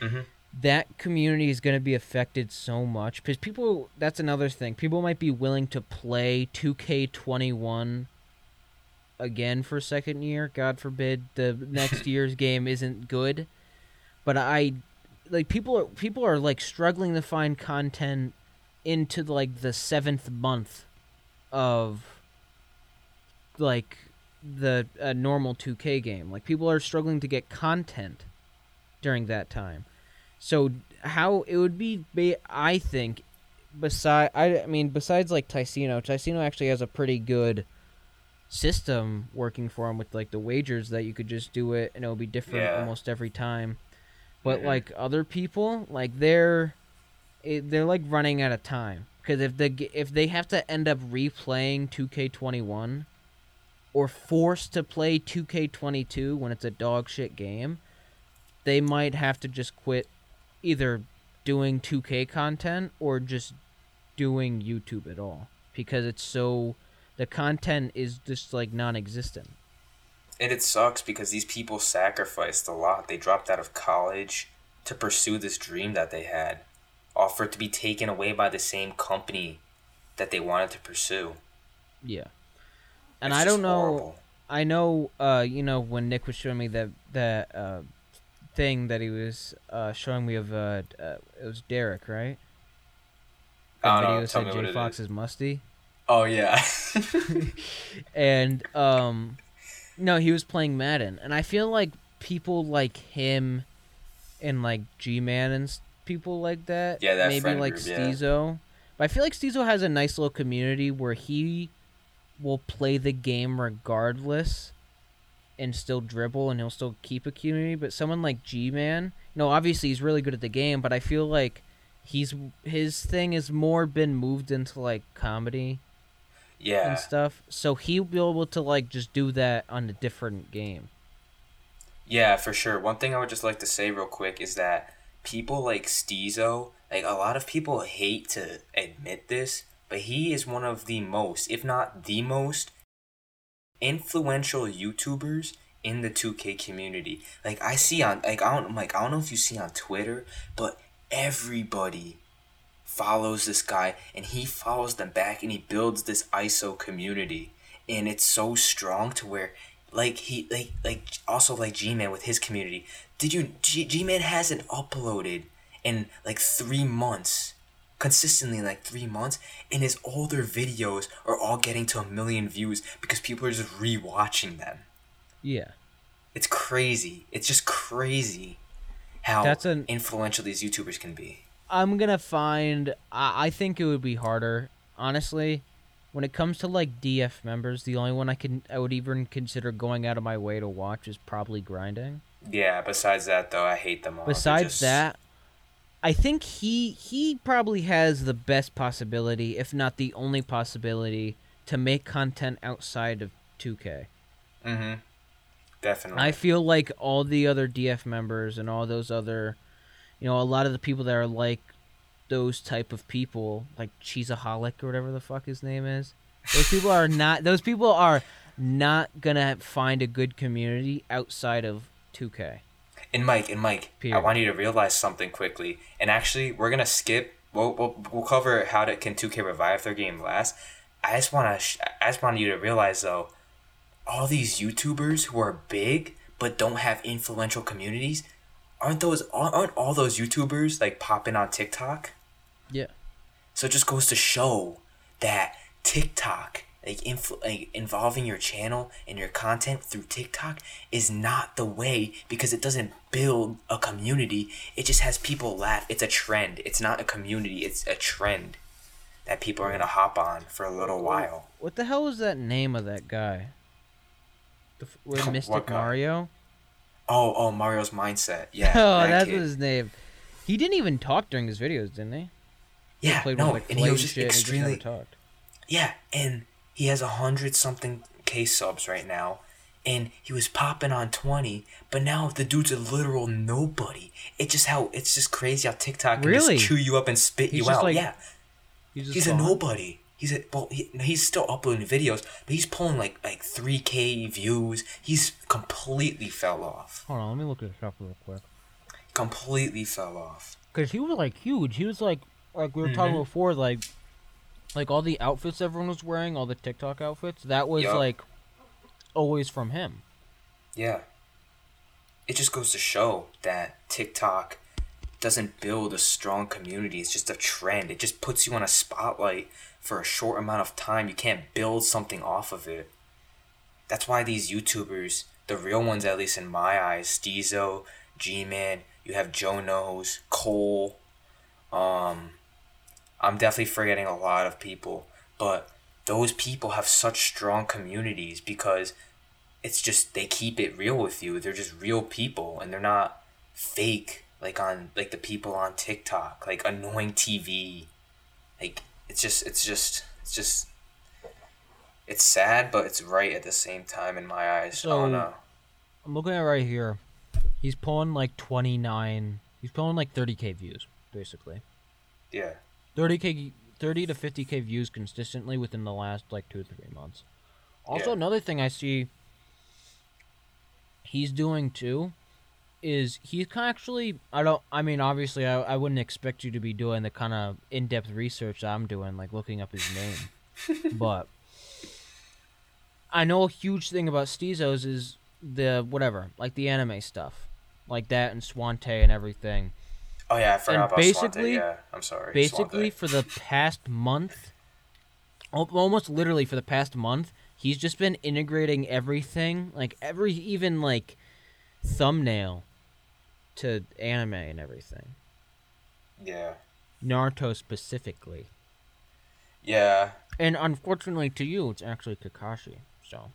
Mhm. That community is going to be affected so much because people. That's another thing. People might be willing to play 2K21 again for a second year. God forbid the next year's game isn't good. But I like people are people are like struggling to find content into like the seventh month of like the normal 2K game. Like people are struggling to get content during that time. So how it would be, I think, beside I, I mean besides like Ticino, Ticino actually has a pretty good system working for him with like the wagers that you could just do it and it'll be different Yeah. almost every time. But Mhm. like other people, like they're it, they're like running out of time because if the if they have to end up replaying 2K21 or forced to play 2K22 when it's a dog shit game, they might have to just quit either doing 2K content or just doing YouTube at all because it's so the content is just like non-existent. And it sucks because these people sacrificed a lot. They dropped out of college to pursue this dream that they had, offered to be taken away by the same company that they wanted to pursue. Yeah. And It's I don't know horrible. I know, uh, you know, when Nick was showing me that that uh, thing that he was uh, showing me of, uh, uh, it was Derek, right? Don't video said me what J Fox is. is musty, Oh yeah. and um, no, he was playing Madden, and I feel like people like him, and like G Man and people like that, Yeah, that maybe like group, yeah. But I feel like Steezo has a nice little community where he will play the game regardless and still dribble and he'll still keep a community. But someone like G Man, you know, obviously he's really good at the game, but I feel like he's his thing has more been moved into like comedy yeah. and stuff. So he'll be able to like just do that on a different game. Yeah, for sure. One thing I would just like to say real quick is that people like Steezo, like a lot of people hate to admit this, but he is one of the most, if not the most, influential YouTubers in the 2K community. Like I see on like I don't like I don't know if you see on Twitter, but everybody follows this guy and he follows them back and he builds this ISO community and it's so strong to where like he like like also like G-Man with his community. Did you G- G-Man hasn't uploaded in like 3 months consistently in like 3 months and his older videos are all getting to a million views because people are just rewatching them. Yeah. It's crazy. It's just crazy how That's an- influential these YouTubers can be. I'm gonna find. I, I think it would be harder, honestly. When it comes to like DF members, the only one I can I would even consider going out of my way to watch is probably grinding. Yeah, besides that though, I hate them all. Besides just- that, I think he he probably has the best possibility, if not the only possibility, to make content outside of 2K. Mm Mhm. Definitely. I feel like all the other DF members and all those other, you know, a lot of the people that are like those type of people, like Cheesaholic or whatever the fuck his name is. Those people are not. Those people are not gonna find a good community outside of 2K. And Mike, and Mike, I want you to realize something quickly. And actually, we're gonna skip. We'll, we'll, we'll cover how to can 2K revive their game last. I just wanna sh- I just want you to realize though, all these YouTubers who are big but don't have influential communities, aren't those aren't all those YouTubers like popping on TikTok? Yeah. So it just goes to show that TikTok, like, influ- like involving your channel and your content through TikTok, is not the way because it doesn't build a community. It just has people laugh. It's a trend. It's not a community. It's a trend that people are gonna hop on for a little while. What the hell was that name of that guy? The f- with What Mystic? Mario. Oh, oh, Mario's mindset. Yeah. oh, that that's his name. He didn't even talk during his videos, didn't he? He Yeah. played No, and he was just shit, and he just extremely never talked. Yeah, and he has a hundred something K subs right now, and he was popping on 20 but now the dude's a literal nobody. It just how it's just crazy how tiktok can Really? just chew you up and spit He's you out. like- yeah. He's, just he's a nobody. He's a well he, he's still uploading videos but he's pulling like like 3k views. He's completely fell off. Hold on, let me look at this up real quick. completely fell off. Cause he was like huge. He was like like we were talking mm-hmm. before, like like all the outfits everyone was wearing, all the TikTok outfits. That was Yup. like always from him. Yeah. It just goes to show that TikTok doesn't build a strong community. It's just a trend. It just puts you on a spotlight for a short amount of time. You can't build something off of it. That's why these YouTubers, the real ones at least in my eyes, Steezo, G-Man, you have Joe Knows, Cole, um, I'm definitely forgetting a lot of people, but those people have such strong communities because it's just they keep it real with you. They're just real people and they're not fake like on like the people on TikTok, like annoying TV. Like it's just it's just it's just it's sad but it's right at the same time in my eyes. I So- don't know. I'm looking at right here. He's pulling like 29. He's pulling like 30k views, basically. Yeah. 30k, 30 to 50k views consistently within the last like two or three months. Also, Yeah. another thing I see he's doing too is he's actually I don't I mean obviously I, I wouldn't expect you to be doing the kind of in-depth research that I'm doing like looking up his name but I know a huge thing about Steezo's is the whatever like the anime stuff like that and Swante and everything Oh yeah, I forgot And about basically-. Yeah, I'm sorry. basically for the past month almost literally for the past month he's just been integrating everything like every even like thumbnail to anime and everything Yeah. naruto specifically Yeah. and unfortunately to you it's actually kakashi so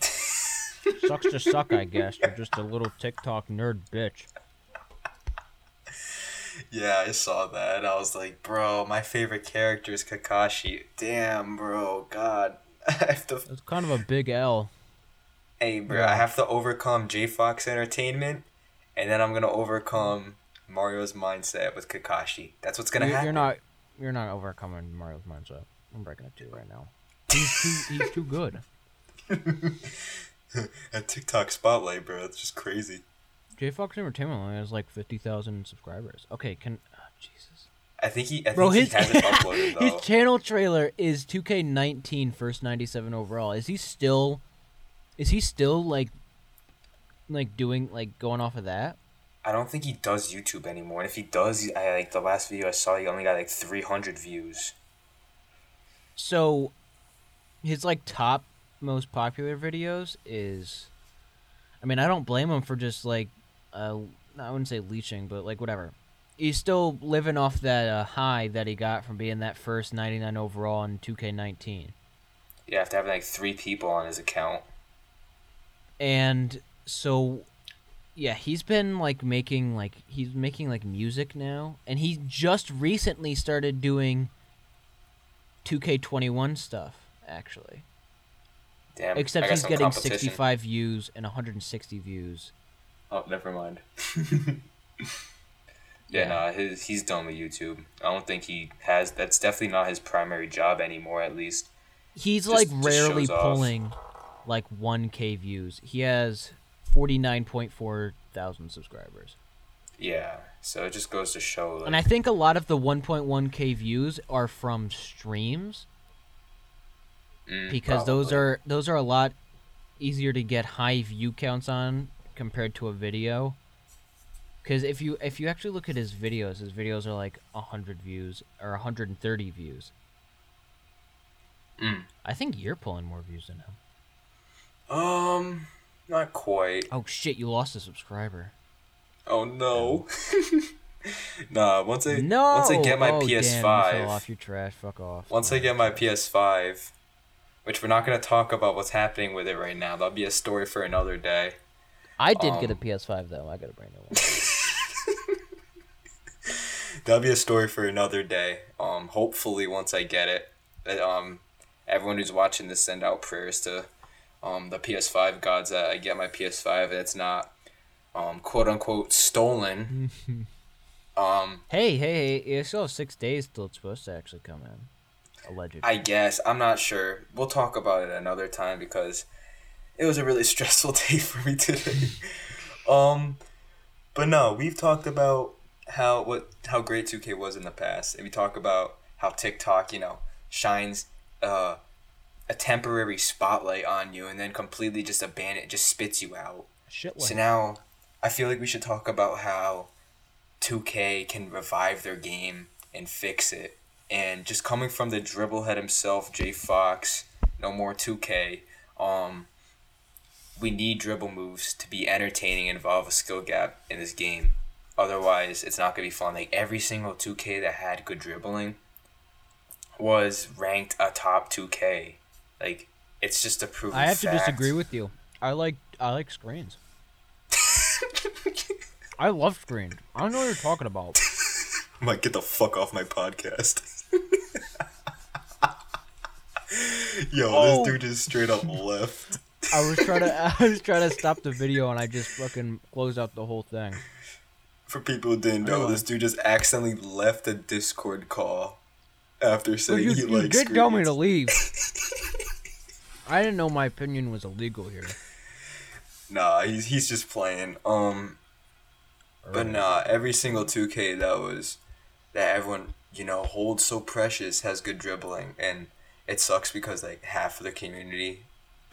sucks to suck i guess you're just a little tiktok nerd bitch Yeah, I saw that. I was like, bro, my favorite character is Kakashi. Damn, bro. God. I have to it's kind of a big l Hey, bro, Yeah. I have to overcome J Fox Entertainment, and then I'm gonna overcome Mario's mindset with Kakashi. That's what's gonna you're, happen. you're not you're not overcoming mario's mindset i'm breaking it to you right now he's too he's too good A TikTok spotlight, bro. It's just crazy. J Fox Entertainment only has like fifty thousand subscribers. Okay, can oh, Jesus, I think he. I think bro, he his hasn't uploaded his channel trailer is two K nineteen first ninety seven overall. Is he still? Is he still like, like doing like going off of that? I don't think he does YouTube anymore. And if he does, I like the last video I saw. He only got like 300 views. So, his like top most popular videos is, I mean, I don't blame him for just like, uh, I wouldn't say leeching, but like whatever. He's still living off that uh, high that he got from being that first 99 overall in 2K19. You have to have like three people on his account. And so, yeah, he's been like making like he's making like music now, and he just recently started doing 2K21 stuff actually. Damn. Except he's getting 65 views and 160 views. Oh, never mind. yeah, nah, his he's done with YouTube. I don't think he has. That's definitely not his primary job anymore. At least. He's Just- like rarely shows off. pulling like 1k views. He has 49.4 thousand subscribers. Yeah. So it just goes to show. Like, And I think a lot of the 1.1k views are from streams mm, because those are those are a lot easier to get high view counts on compared to a video. Cuz if you if you actually look at his videos, his videos are like 100 views or 130 views. Mm. I think you're pulling more views than him. Um, not quite. Oh shit, you lost a subscriber. Oh no. nah. Once I No. once I get my oh, PS5. Damn, you off your trash. Fuck off. Once I get my PS5, which we're not gonna talk about what's happening with it right now. That'll be a story for another day. I did get a um, PS5 though. I got a brand new one. That'll be a story for another day. Um, hopefully once I get it, um, everyone who's watching this send out prayers to, um, the PS5 gods that I get my PS5 that's not um, quote unquote stolen. um, Hey, hey, hey! You still six days till it's supposed to actually come in. Allegedly. I guess I'm not sure. We'll talk about it another time because it was a really stressful day for me today. um, but no, we've talked about how what how great 2K was in the past, and we talk about how TikTok, you know, shines uh, a temporary spotlight on you, and then completely just abandon, it, just spits you out. Shit. So now, I feel like we should talk about how 2K can revive their game and fix it. And just coming from the dribblehead himself, J Fox, no more 2K. Um, we need dribble moves to be entertaining and involve a skill gap in this game. Otherwise, it's not gonna be fun. Like every single 2K that had good dribbling was ranked a top 2K. Like it's just a proven. I have to disagree with you. I like I like screens. I love screens. I don't know what you're talking about. I'm like, get the fuck off my podcast. Yo, Oh. this dude just straight up left. I was trying to I was trying to stop the video and I just fucking closed out the whole thing. For people who didn't know, Oh. this dude just accidentally left a Discord call after saying you, he you likes did tell me to leave. I didn't know my opinion was illegal here. Nah, he's he's just playing. Um, but nah, every single 2K that was that everyone you know holds so precious has good dribbling, and it sucks because like half of the community,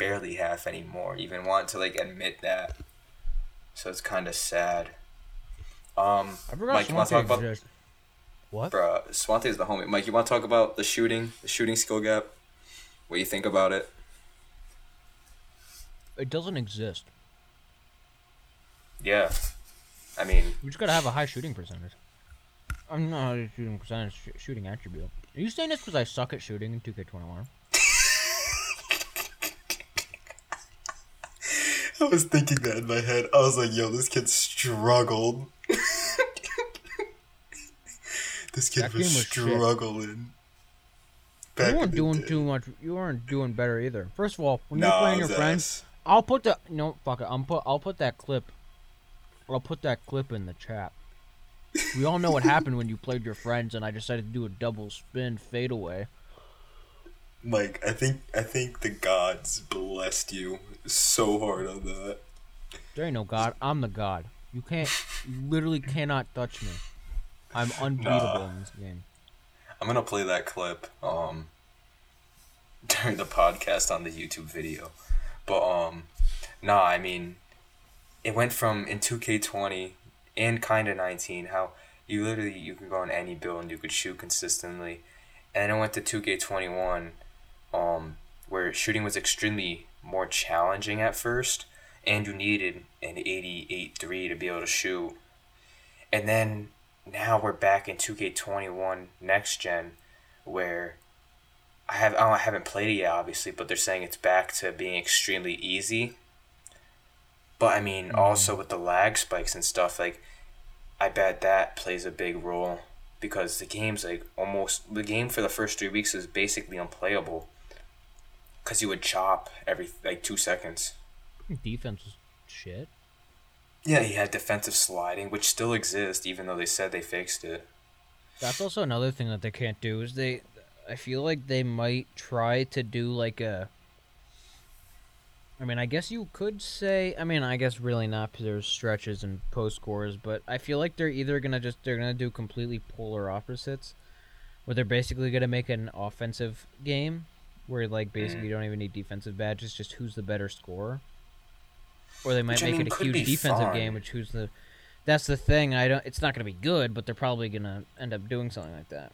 barely half anymore, even want to like admit that. So it's kind of sad. Um, I forgot Mike, you want to talk about? exists. What? Bruh, Swante is the homie. Mike, you want to talk about the shooting, the shooting skill gap? What do you think about it? It doesn't exist. Yeah, I mean, we just gotta have a high shooting percentage. I'm not a shooting percentage, sh- shooting attribute. Are you saying this because I suck at shooting in 2K21? I was thinking that in my head. I was like, yo, this kid struggled. this kid That was, was struggling. Back you weren't doing too much. You weren't doing better either. First of all, when you're playing your friends. I'll put the no fuck it. I'm put. I'll put that clip. I'll put that clip in the chat. We all know what happened when you played your friends, and I decided to do a double spin fadeaway. Mike, I think I think the gods blessed you so hard on that. There ain't no god. I'm the god. You can't. You literally cannot touch me. I'm unbeatable Nah. in this game. I'm gonna play that clip um during the podcast on the YouTube video. But um nah, I mean it went from in 2K20 and kinda 19 how you literally you could go on any build and you could shoot consistently. And then it went to 2K21 um where shooting was extremely more challenging at first and you needed an 88.3 to be able to shoot. And then now we're back in 2K21 next gen where I have oh, I haven't played it yet obviously but they're saying it's back to being extremely easy. But I mean mm-hmm. also with the lag spikes and stuff like I bet that plays a big role because the game's like almost the game for the first 3 weeks is basically unplayable cuz you would chop every like 2 seconds Defense is shit. yeah he had defensive sliding which still exists even though they said they fixed it That's also another thing that they can't do is they. I feel like they might try to do like a. I mean, I guess you could say. I mean, I guess really not because there's stretches and post scores, but I feel like they're either gonna just they're gonna do completely polar opposites, where they're basically gonna make an offensive game, where like basically mm. you don't even need defensive badges, just who's the better scorer. Or they might Which, I make mean, it a huge defensive fun. game, which who's the. That's the thing. I don't. It's not gonna be good, but they're probably gonna end up doing something like that.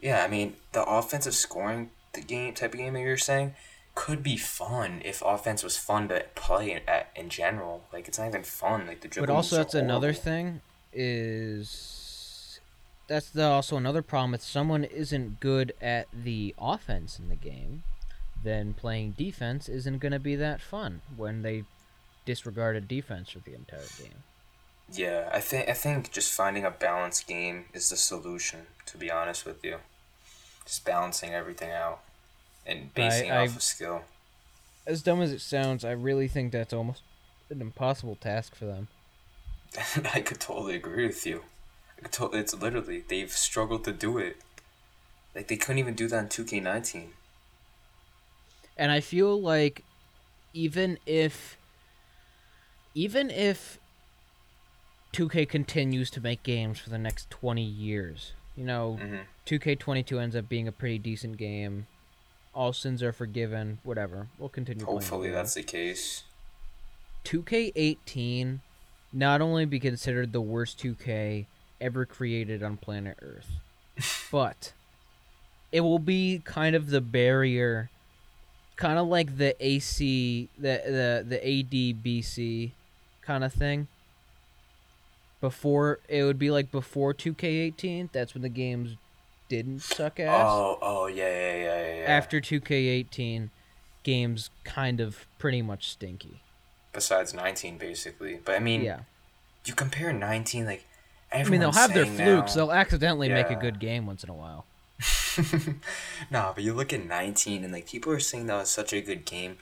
Yeah, I mean the offensive scoring the game type of game that you're saying could be fun if offense was fun to play in, at, in general. Like it's not even fun. Like the dribble But also, that's another thing. Is that's the, also another problem. If someone isn't good at the offense in the game, then playing defense isn't going to be that fun when they disregarded defense for the entire game. Yeah, I think I think just finding a balanced game is the solution. To be honest with you, just balancing everything out and basing it I- off of skill. as dumb as it sounds, I really think that's almost an impossible task for them. I could totally agree with you. It's literally they've struggled to do it. Like they couldn't even do that in two K nineteen. And I feel like even if even if 2K continues to make games for the next 20 years, you know, Mm-hmm. 2K22 ends up being a pretty decent game. All sins are forgiven, whatever. We'll continue Hopefully that's the case. 2K18 not only be considered the worst 2K ever created on planet Earth, but it will be kind of the barrier, kind of like the AC, the the the ADBC kind of thing. Before it would be like before 2K18. That's when the games didn't suck ass. Oh, oh yeah, yeah, yeah, yeah. After 2K18, games kind of pretty much stinky. besides nineteen, basically. But I mean, Yeah. you compare nineteen like. I mean, they'll have their flukes. now- They'll accidentally make a good game once in a while. nah, but you look at 19 and like people are saying that was such a good game.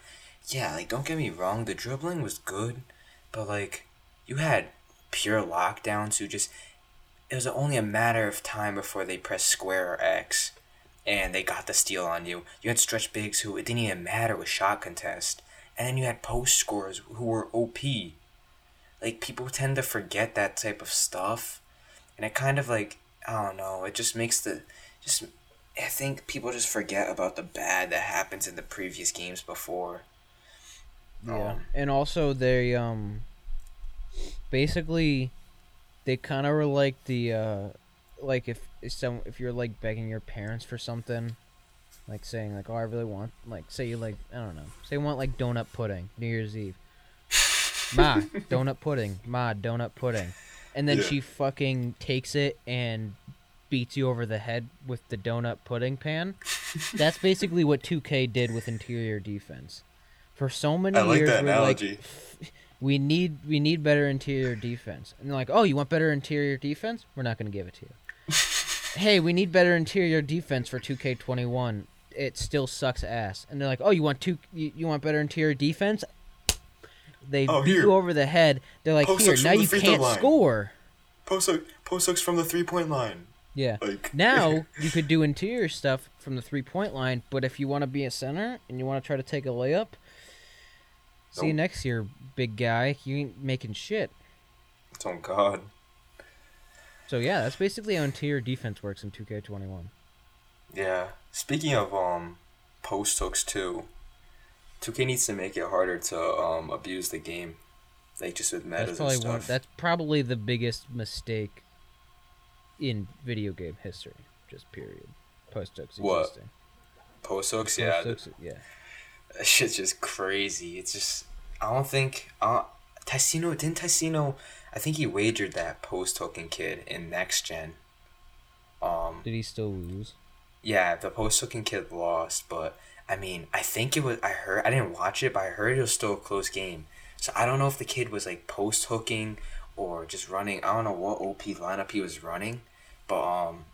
Yeah, like don't get me wrong, the dribbling was good, but like you had pure lockdowns who just it was only a matter of time before they pressed square or X and they got the steal on you. You had stretch bigs who it didn't even matter with shot contest. And then you had post scorers who were OP. Like people tend to forget that type of stuff. And it kind of like I don't know, it just makes the just I think people just forget about the bad that happens in the previous games before. Yeah, Um, and also they um, basically, they kind of were like the uh, like if if some if you're like begging your parents for something, like saying like oh I really want like say you like I don't know say you want like donut pudding New Year's Eve, ma donut pudding ma donut pudding, and then Yeah. she fucking takes it and beats you over the head with the donut pudding pan. That's basically what 2K did with interior defense. For so many like years, we're analogy. like, we need we need better interior defense, and they're like, oh, you want better interior defense? We're not going to give it to you. hey, we need better interior defense for 2K21. It still sucks ass. And they're like, oh, you want two? You, you want better interior defense? They Oh, beat here. you over the head. They're like, Post here, now you can't score. Post post hooks from the three point line. Yeah. Like Now you could do interior stuff from the three point line, but if you want to be a center and you want to try to take a layup, see you next year, big guy. You ain't making shit. oh god. So yeah, that's basically how interior defense works in 2K21. Yeah. Speaking of um post hooks too, 2K needs to make it harder to um abuse the game. Like just with metas That's probably and one. stuff. That's probably the biggest mistake in video game history. Just period. Post hooks What? existing. Post hooks, yeah. Post hooks, yeah. That shit's just crazy. It's just I don't think uh Tessino didn't Tessino I think he wagered that post hooking kid in next gen. Um Did he still lose? yeah, the post hooking kid lost, but I mean I think it was I heard I didn't watch it, but I heard it was still a close game. So I don't know if the kid was like post hooking or just running I don't know what OP lineup he was running. But um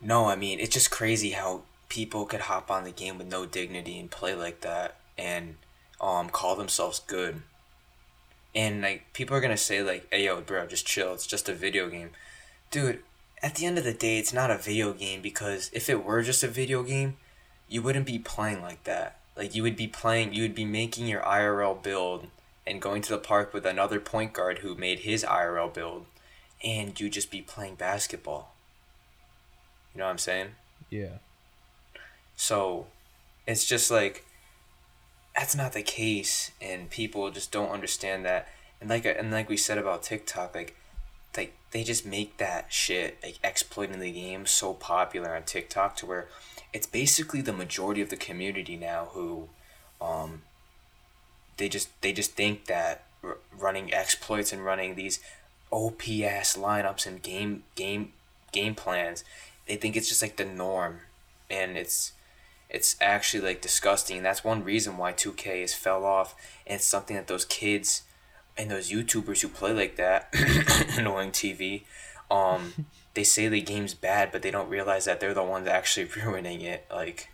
no, I mean it's just crazy how people could hop on the game with no dignity and play like that and um call themselves good. And like people are gonna say like, "Hey yo, bro, just chill. It's just a video game." Dude, at the end of the day, it's not a video game because if it were just a video game, you wouldn't be playing like that. Like you would be playing, you would be making your IRL build and going to the park with another point guard who made his IRL build, and you'd just be playing basketball. You know what I'm saying? Yeah. So it's just like that's not the case and people just don't understand that. And like and like we said about TikTok like like they just make that shit like exploiting the game so popular on TikTok to where it's basically the majority of the community now who um they just they just think that r- running exploits and running these OPS lineups and game game game plans they think it's just like the norm. And it's it's actually like disgusting. And that's one reason why 2k has fell off. And it's something that those kids and those youtubers who play like that annoying tv um they say the game's bad but they don't realize that they're the ones actually ruining it like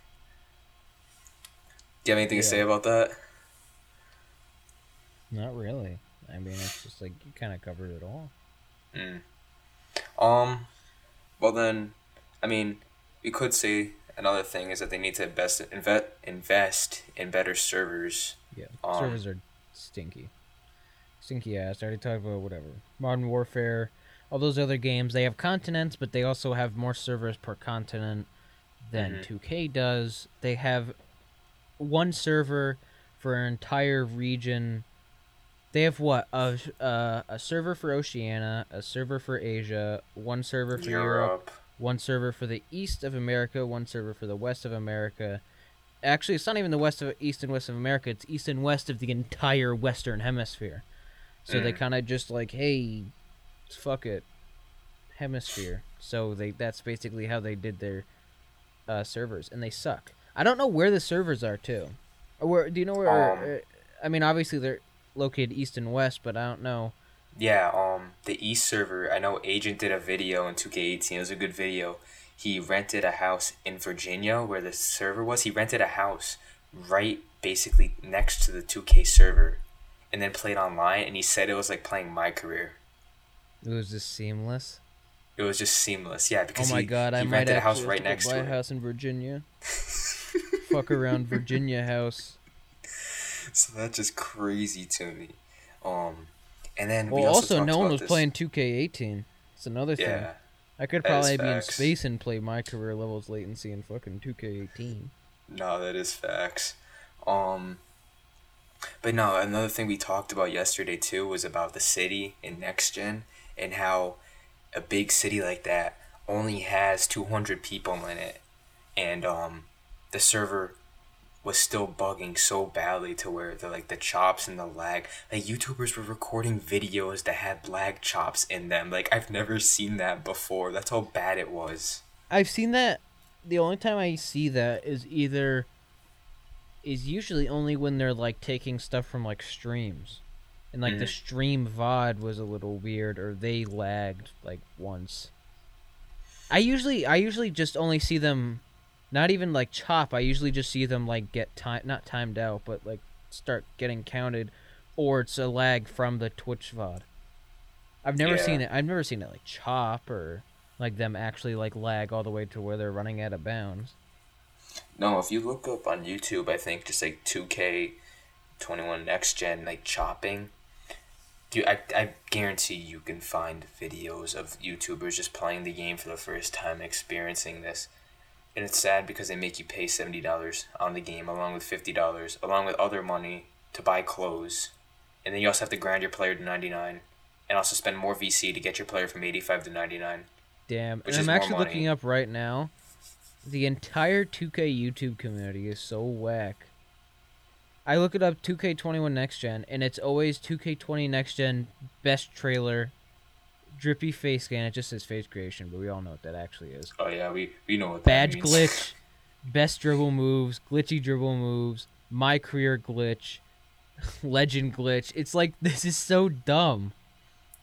Do you have anything to say about that? Not really. I mean, it's just like you kind of covered it all. Mm. Um, well then, I mean, we could say another thing is that they need to invest invest invest in better servers. Yeah, Um, servers are stinky, stinky ass. I already talked about whatever. Modern Warfare, all those other games. They have continents, but they also have more servers per continent than Mhm. 2K does. They have one server for an entire region. They have what a uh, a server for Oceania, a server for Asia, one server for Europe, Europe. one server for the east of America, one server for the west of America. Actually, it's not even the west of east and west of America. It's east and west of the entire Western Hemisphere. So they Mm. kind of just like, hey, fuck it, hemisphere. So they that's basically how they did their uh, servers, and they suck. I don't know where the servers are too. Or where do you know where? Um, uh, I mean, obviously they're located east and west, but I don't know. Yeah, um, the East server. I know Agent did a video in 2K18. It was a good video. He rented a house in Virginia where the server was. He rented a house right basically next to the 2K server, and then played online. And he said it was like playing My Career. It was just seamless. It was just seamless. Yeah, because oh my he, god, he I might rented a house right have to next buy to a it. house in Virginia. Fuck around Virginia house. So that's just crazy to me. Um, and then we Well, also, also, no one was this- playing 2K18. It's another thing. Yeah, I could probably be in space and play my career levels latency in fucking 2K18. no, that is facts. Um, but no, another thing we talked about yesterday too was about the city in next gen and how a big city like that only has two hundred people in it, and um, the server was still bugging so badly to where the like the chops and the lag like YouTubers were recording videos that had lag chops in them. Like I've never seen that before. That's how bad it was. I've seen that. The only time I see that is either is usually only when they're like taking stuff from like streams. And like the Mhm. stream VOD was a little weird or they lagged like once. I usually I usually just only see them not even like chop. I usually just see them like get time not timed out, but like start getting counted or it's a lag from the Twitch VOD. I've never Yeah. seen it. I've never seen it like chop or like them actually like lag all the way to where they're running out of bounds. No, if you look up on YouTube, I think just like 2K 21 next gen like chopping, dude, I, I guarantee you can find videos of YouTubers just playing the game for the first time, experiencing this. And it's sad because they make you pay $70 on the game along with $50, along with other money to buy clothes. And then you also have to grind your player to 99 and also spend more VC to get your player from 85 to 99. Damn. Which and I'm actually looking up right now. The entire 2K YouTube community is so whack. I look it up 2K21 Next Gen, and it's always 2K20 Next Gen best trailer, drippy face scan. It just says face creation, but we all know what that actually is. Oh yeah, we, we know what that Badge glitch, best dribble moves, glitchy dribble moves, my career glitch, legend glitch. It's like this is so dumb.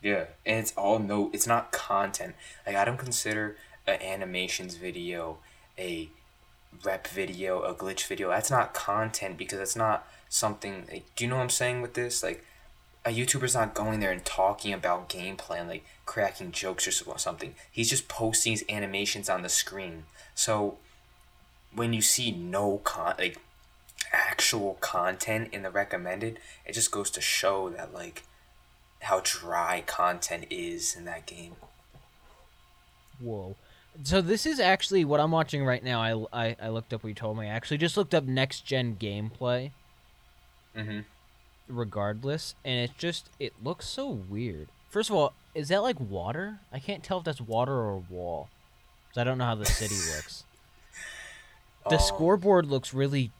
Yeah, and it's all no. It's not content. Like I don't consider an animations video a rep video, a glitch video. That's not content because it's not something. Like, do you know what I'm saying with this? Like, a YouTuber's not going there and talking about gameplay and like cracking jokes or something. He's just posting his animations on the screen. So when you see no con like actual content in the recommended, it just goes to show that like how dry content is in that game. Whoa. So this is actually what I'm watching right now. I, I, I looked up what you told me. I actually just looked up next gen gameplay Mm-hmm. regardless and it just it looks so weird. First of all, is that like water? I can't tell if that's water or a wall. 'Cause I don't know how the city looks. The Um, scoreboard looks really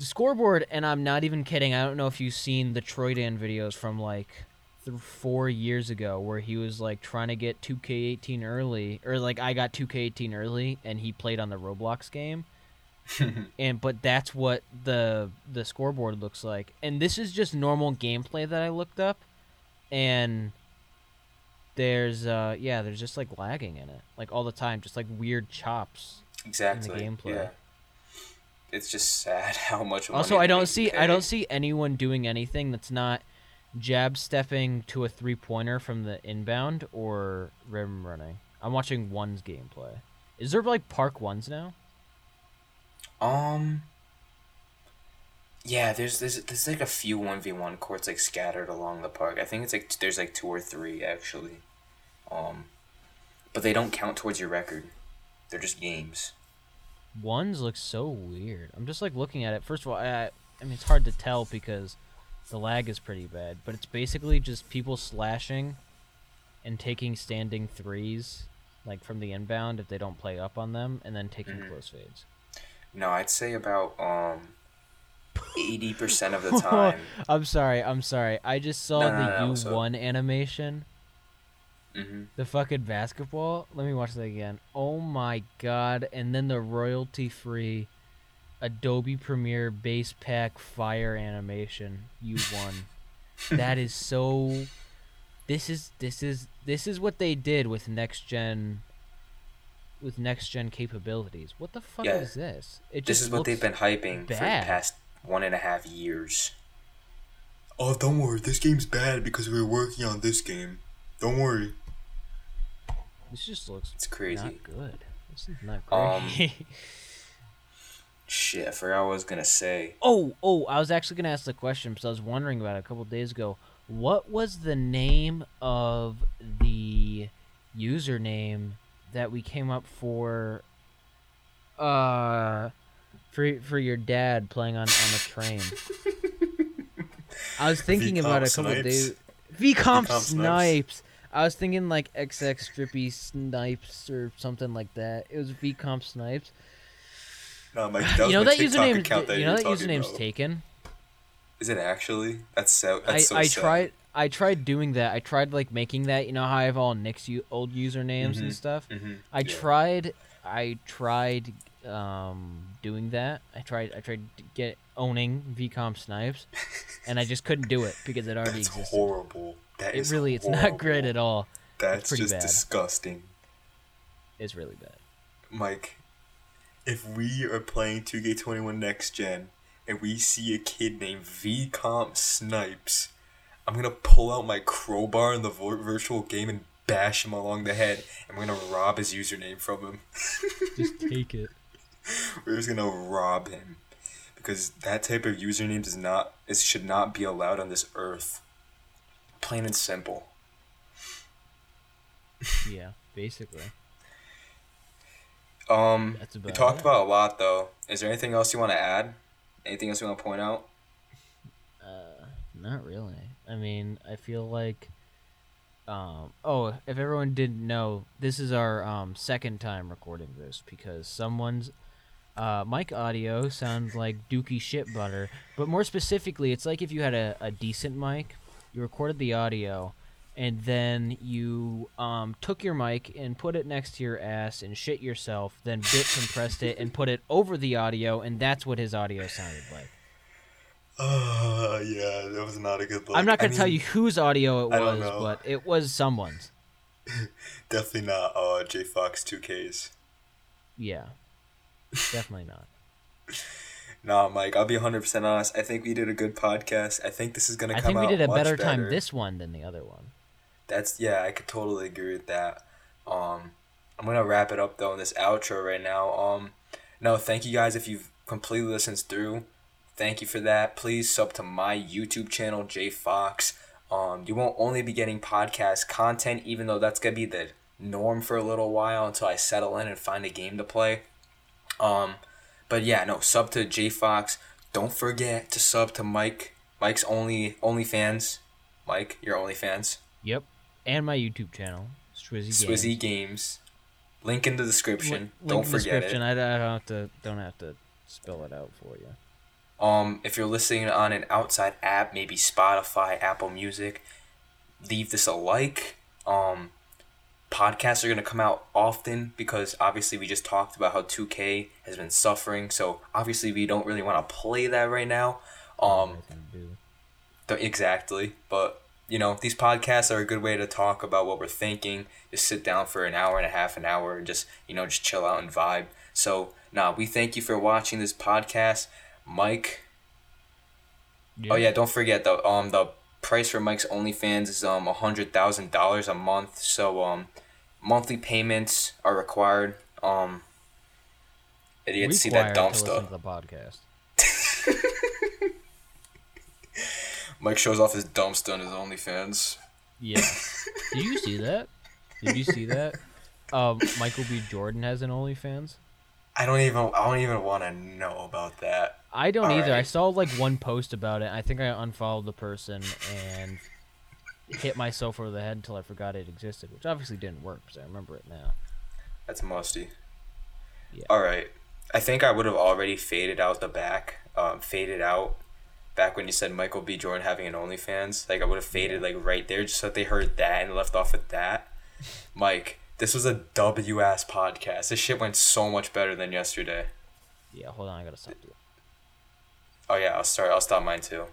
the scoreboard and I'm not even kidding. I don't know if you've seen the Troydan videos from like th- 4 years ago where he was like trying to get 2K18 early or like I got 2K18 early and he played on the Roblox game. and but that's what the the scoreboard looks like. And this is just normal gameplay that I looked up and there's uh yeah, there's just like lagging in it. Like all the time, just like weird chops. exactly. in the gameplay. Yeah. it's just sad how much. Also, I don't see pay. I don't see anyone doing anything that's not jab stepping to a three pointer from the inbound or rim running. I'm watching one's gameplay. Is there like park ones now? Um. Yeah, there's there's there's like a few one v one courts like scattered along the park. I think it's like there's like two or three actually. Um, but they don't count towards your record. They're just games. Ones look so weird. I'm just like looking at it. First of all, I, I mean it's hard to tell because the lag is pretty bad, but it's basically just people slashing and taking standing threes like from the inbound if they don't play up on them and then taking Mhm. close fades. No, I'd say about um. Eighty percent of the time. I'm sorry, I'm sorry. I just saw No, no, the no, so- U1 animation. hmm The fucking basketball. Let me watch that again. Oh my god! And then the royalty free Adobe Premiere base pack fire animation You won. that is so. This is this is this is what they did with next gen. With next gen capabilities. What the fuck Yeah. is this? It This just is what they've looks- been hyping for the bad. past one and a half years. Oh, don't worry. This game's bad because we're working on this game. Don't worry. This just looks It's crazy. not good. This is not great. Um, Shit, I forgot what I was gonna say. Oh, oh, I was actually going to ask the question because I was wondering about it a couple days ago. What was the name of the username that we came up for uh for for your dad playing on on a train? I was thinking about it a VComp couple Snipes? days. VComp VComp Snipes? Snipes. I was thinking like XX Strippy Snipes or something like that. It was VComp Snipes. No, my, that you know that username. that you know that username's about. taken. Is it actually? That's so. I, so I sad. tried I tried doing that. I tried like making that. You know how I have all Nick's u- old usernames and Mhm. stuff. Mhm, I yeah. tried. I tried um, doing that. I tried. I tried to get owning VCOM Snipes, and I just couldn't do it because it already That's existed. horrible. That It really, it's not great at all. That's just bad. disgusting. It's really bad. Mike, if we are playing 2K21 Next Gen and we see a kid named VComp Snipes, I'm gonna pull out my crowbar in the vo- virtual game and bash him along the head, and we're gonna rob his username from him. Just take it. We're just gonna rob him because that type of username does not it should not be allowed on this earth. Plain and simple. Yeah, basically. Um, we talked it. about a lot though. Is there anything else you want to add? Anything else you want to point out? Uh, not really. I mean, I feel like. Um. Oh, if everyone didn't know, this is our um second time recording this because someone's uh mic audio sounds like dookie shit butter. But more specifically, it's like if you had a, a decent mic, you recorded the audio, and then you um took your mic and put it next to your ass and shit yourself, then bit compressed it and put it over the audio, and that's what his audio sounded like. Uh, yeah, that was not a good look. I'm not gonna tell you whose audio it was, but it was someone's. Definitely not uh J Fox 2Ks. Yeah, definitely not. Nah, Mike, I'll be 100% honest. I think we did a good podcast. I think this is going to come out I think we did a much better time this one than the other one. That's yeah, I could totally agree with that. Um, I'm gonna wrap it up though in this outro right now. Um, no, thank you guys if you've completely listened through. Thank you for that. Please sub to my YouTube channel, J Fox. Um, you won't only be getting podcast content, even though that's gonna be the norm for a little while until I settle in and find a game to play. Um, but yeah, no, sub to J Fox. Don't forget to sub to Mike. Mike's only OnlyFans. Mike, your OnlyFans. Yep, and my YouTube channel, Swizzy Games. Swizzy Games. Link in the description. Link- don't forget description. it. I, don't have to don't have to spell it out for you. Um, if you're listening on an outside app, maybe Spotify, Apple Music, leave this a like. Um, podcasts are gonna come out often because obviously we just talked about how 2K has been suffering. So obviously we don't really want to play that right now. Um, do. Exactly. But, you know, these podcasts are a good way to talk about what we're thinking. Just sit down for an hour and a half, an hour, and just, you know, just chill out and vibe. So, nah, we thank you for watching this podcast. Mike. Oh yeah, don't forget the um the price for Mike's OnlyFans is um a hundred thousand dollars a month. So um monthly payments are required. Um to see that dumb stuff. the podcast. Mike shows off his dumb stuff on his OnlyFans. Yeah. Did you see that? Did you see that? Um, Michael B. Jordan has an OnlyFans. I don't even I don't even want to know about that. I don't either. I saw like one post about it. I think I unfollowed the person and hit myself over the head until I forgot it existed, which obviously didn't work because I remember it now. That's musty. Yeah. All right. I think I would have already faded out the back, um, faded out back when you said Michael B. Jordan having an OnlyFans. Like I would have faded like right there just so that they heard that and left off at that. Mike, this was a W ass podcast. This shit went so much better than yesterday. Yeah, hold on, I gotta stop doing. Oh yeah, I'll start. I'll stop mine too.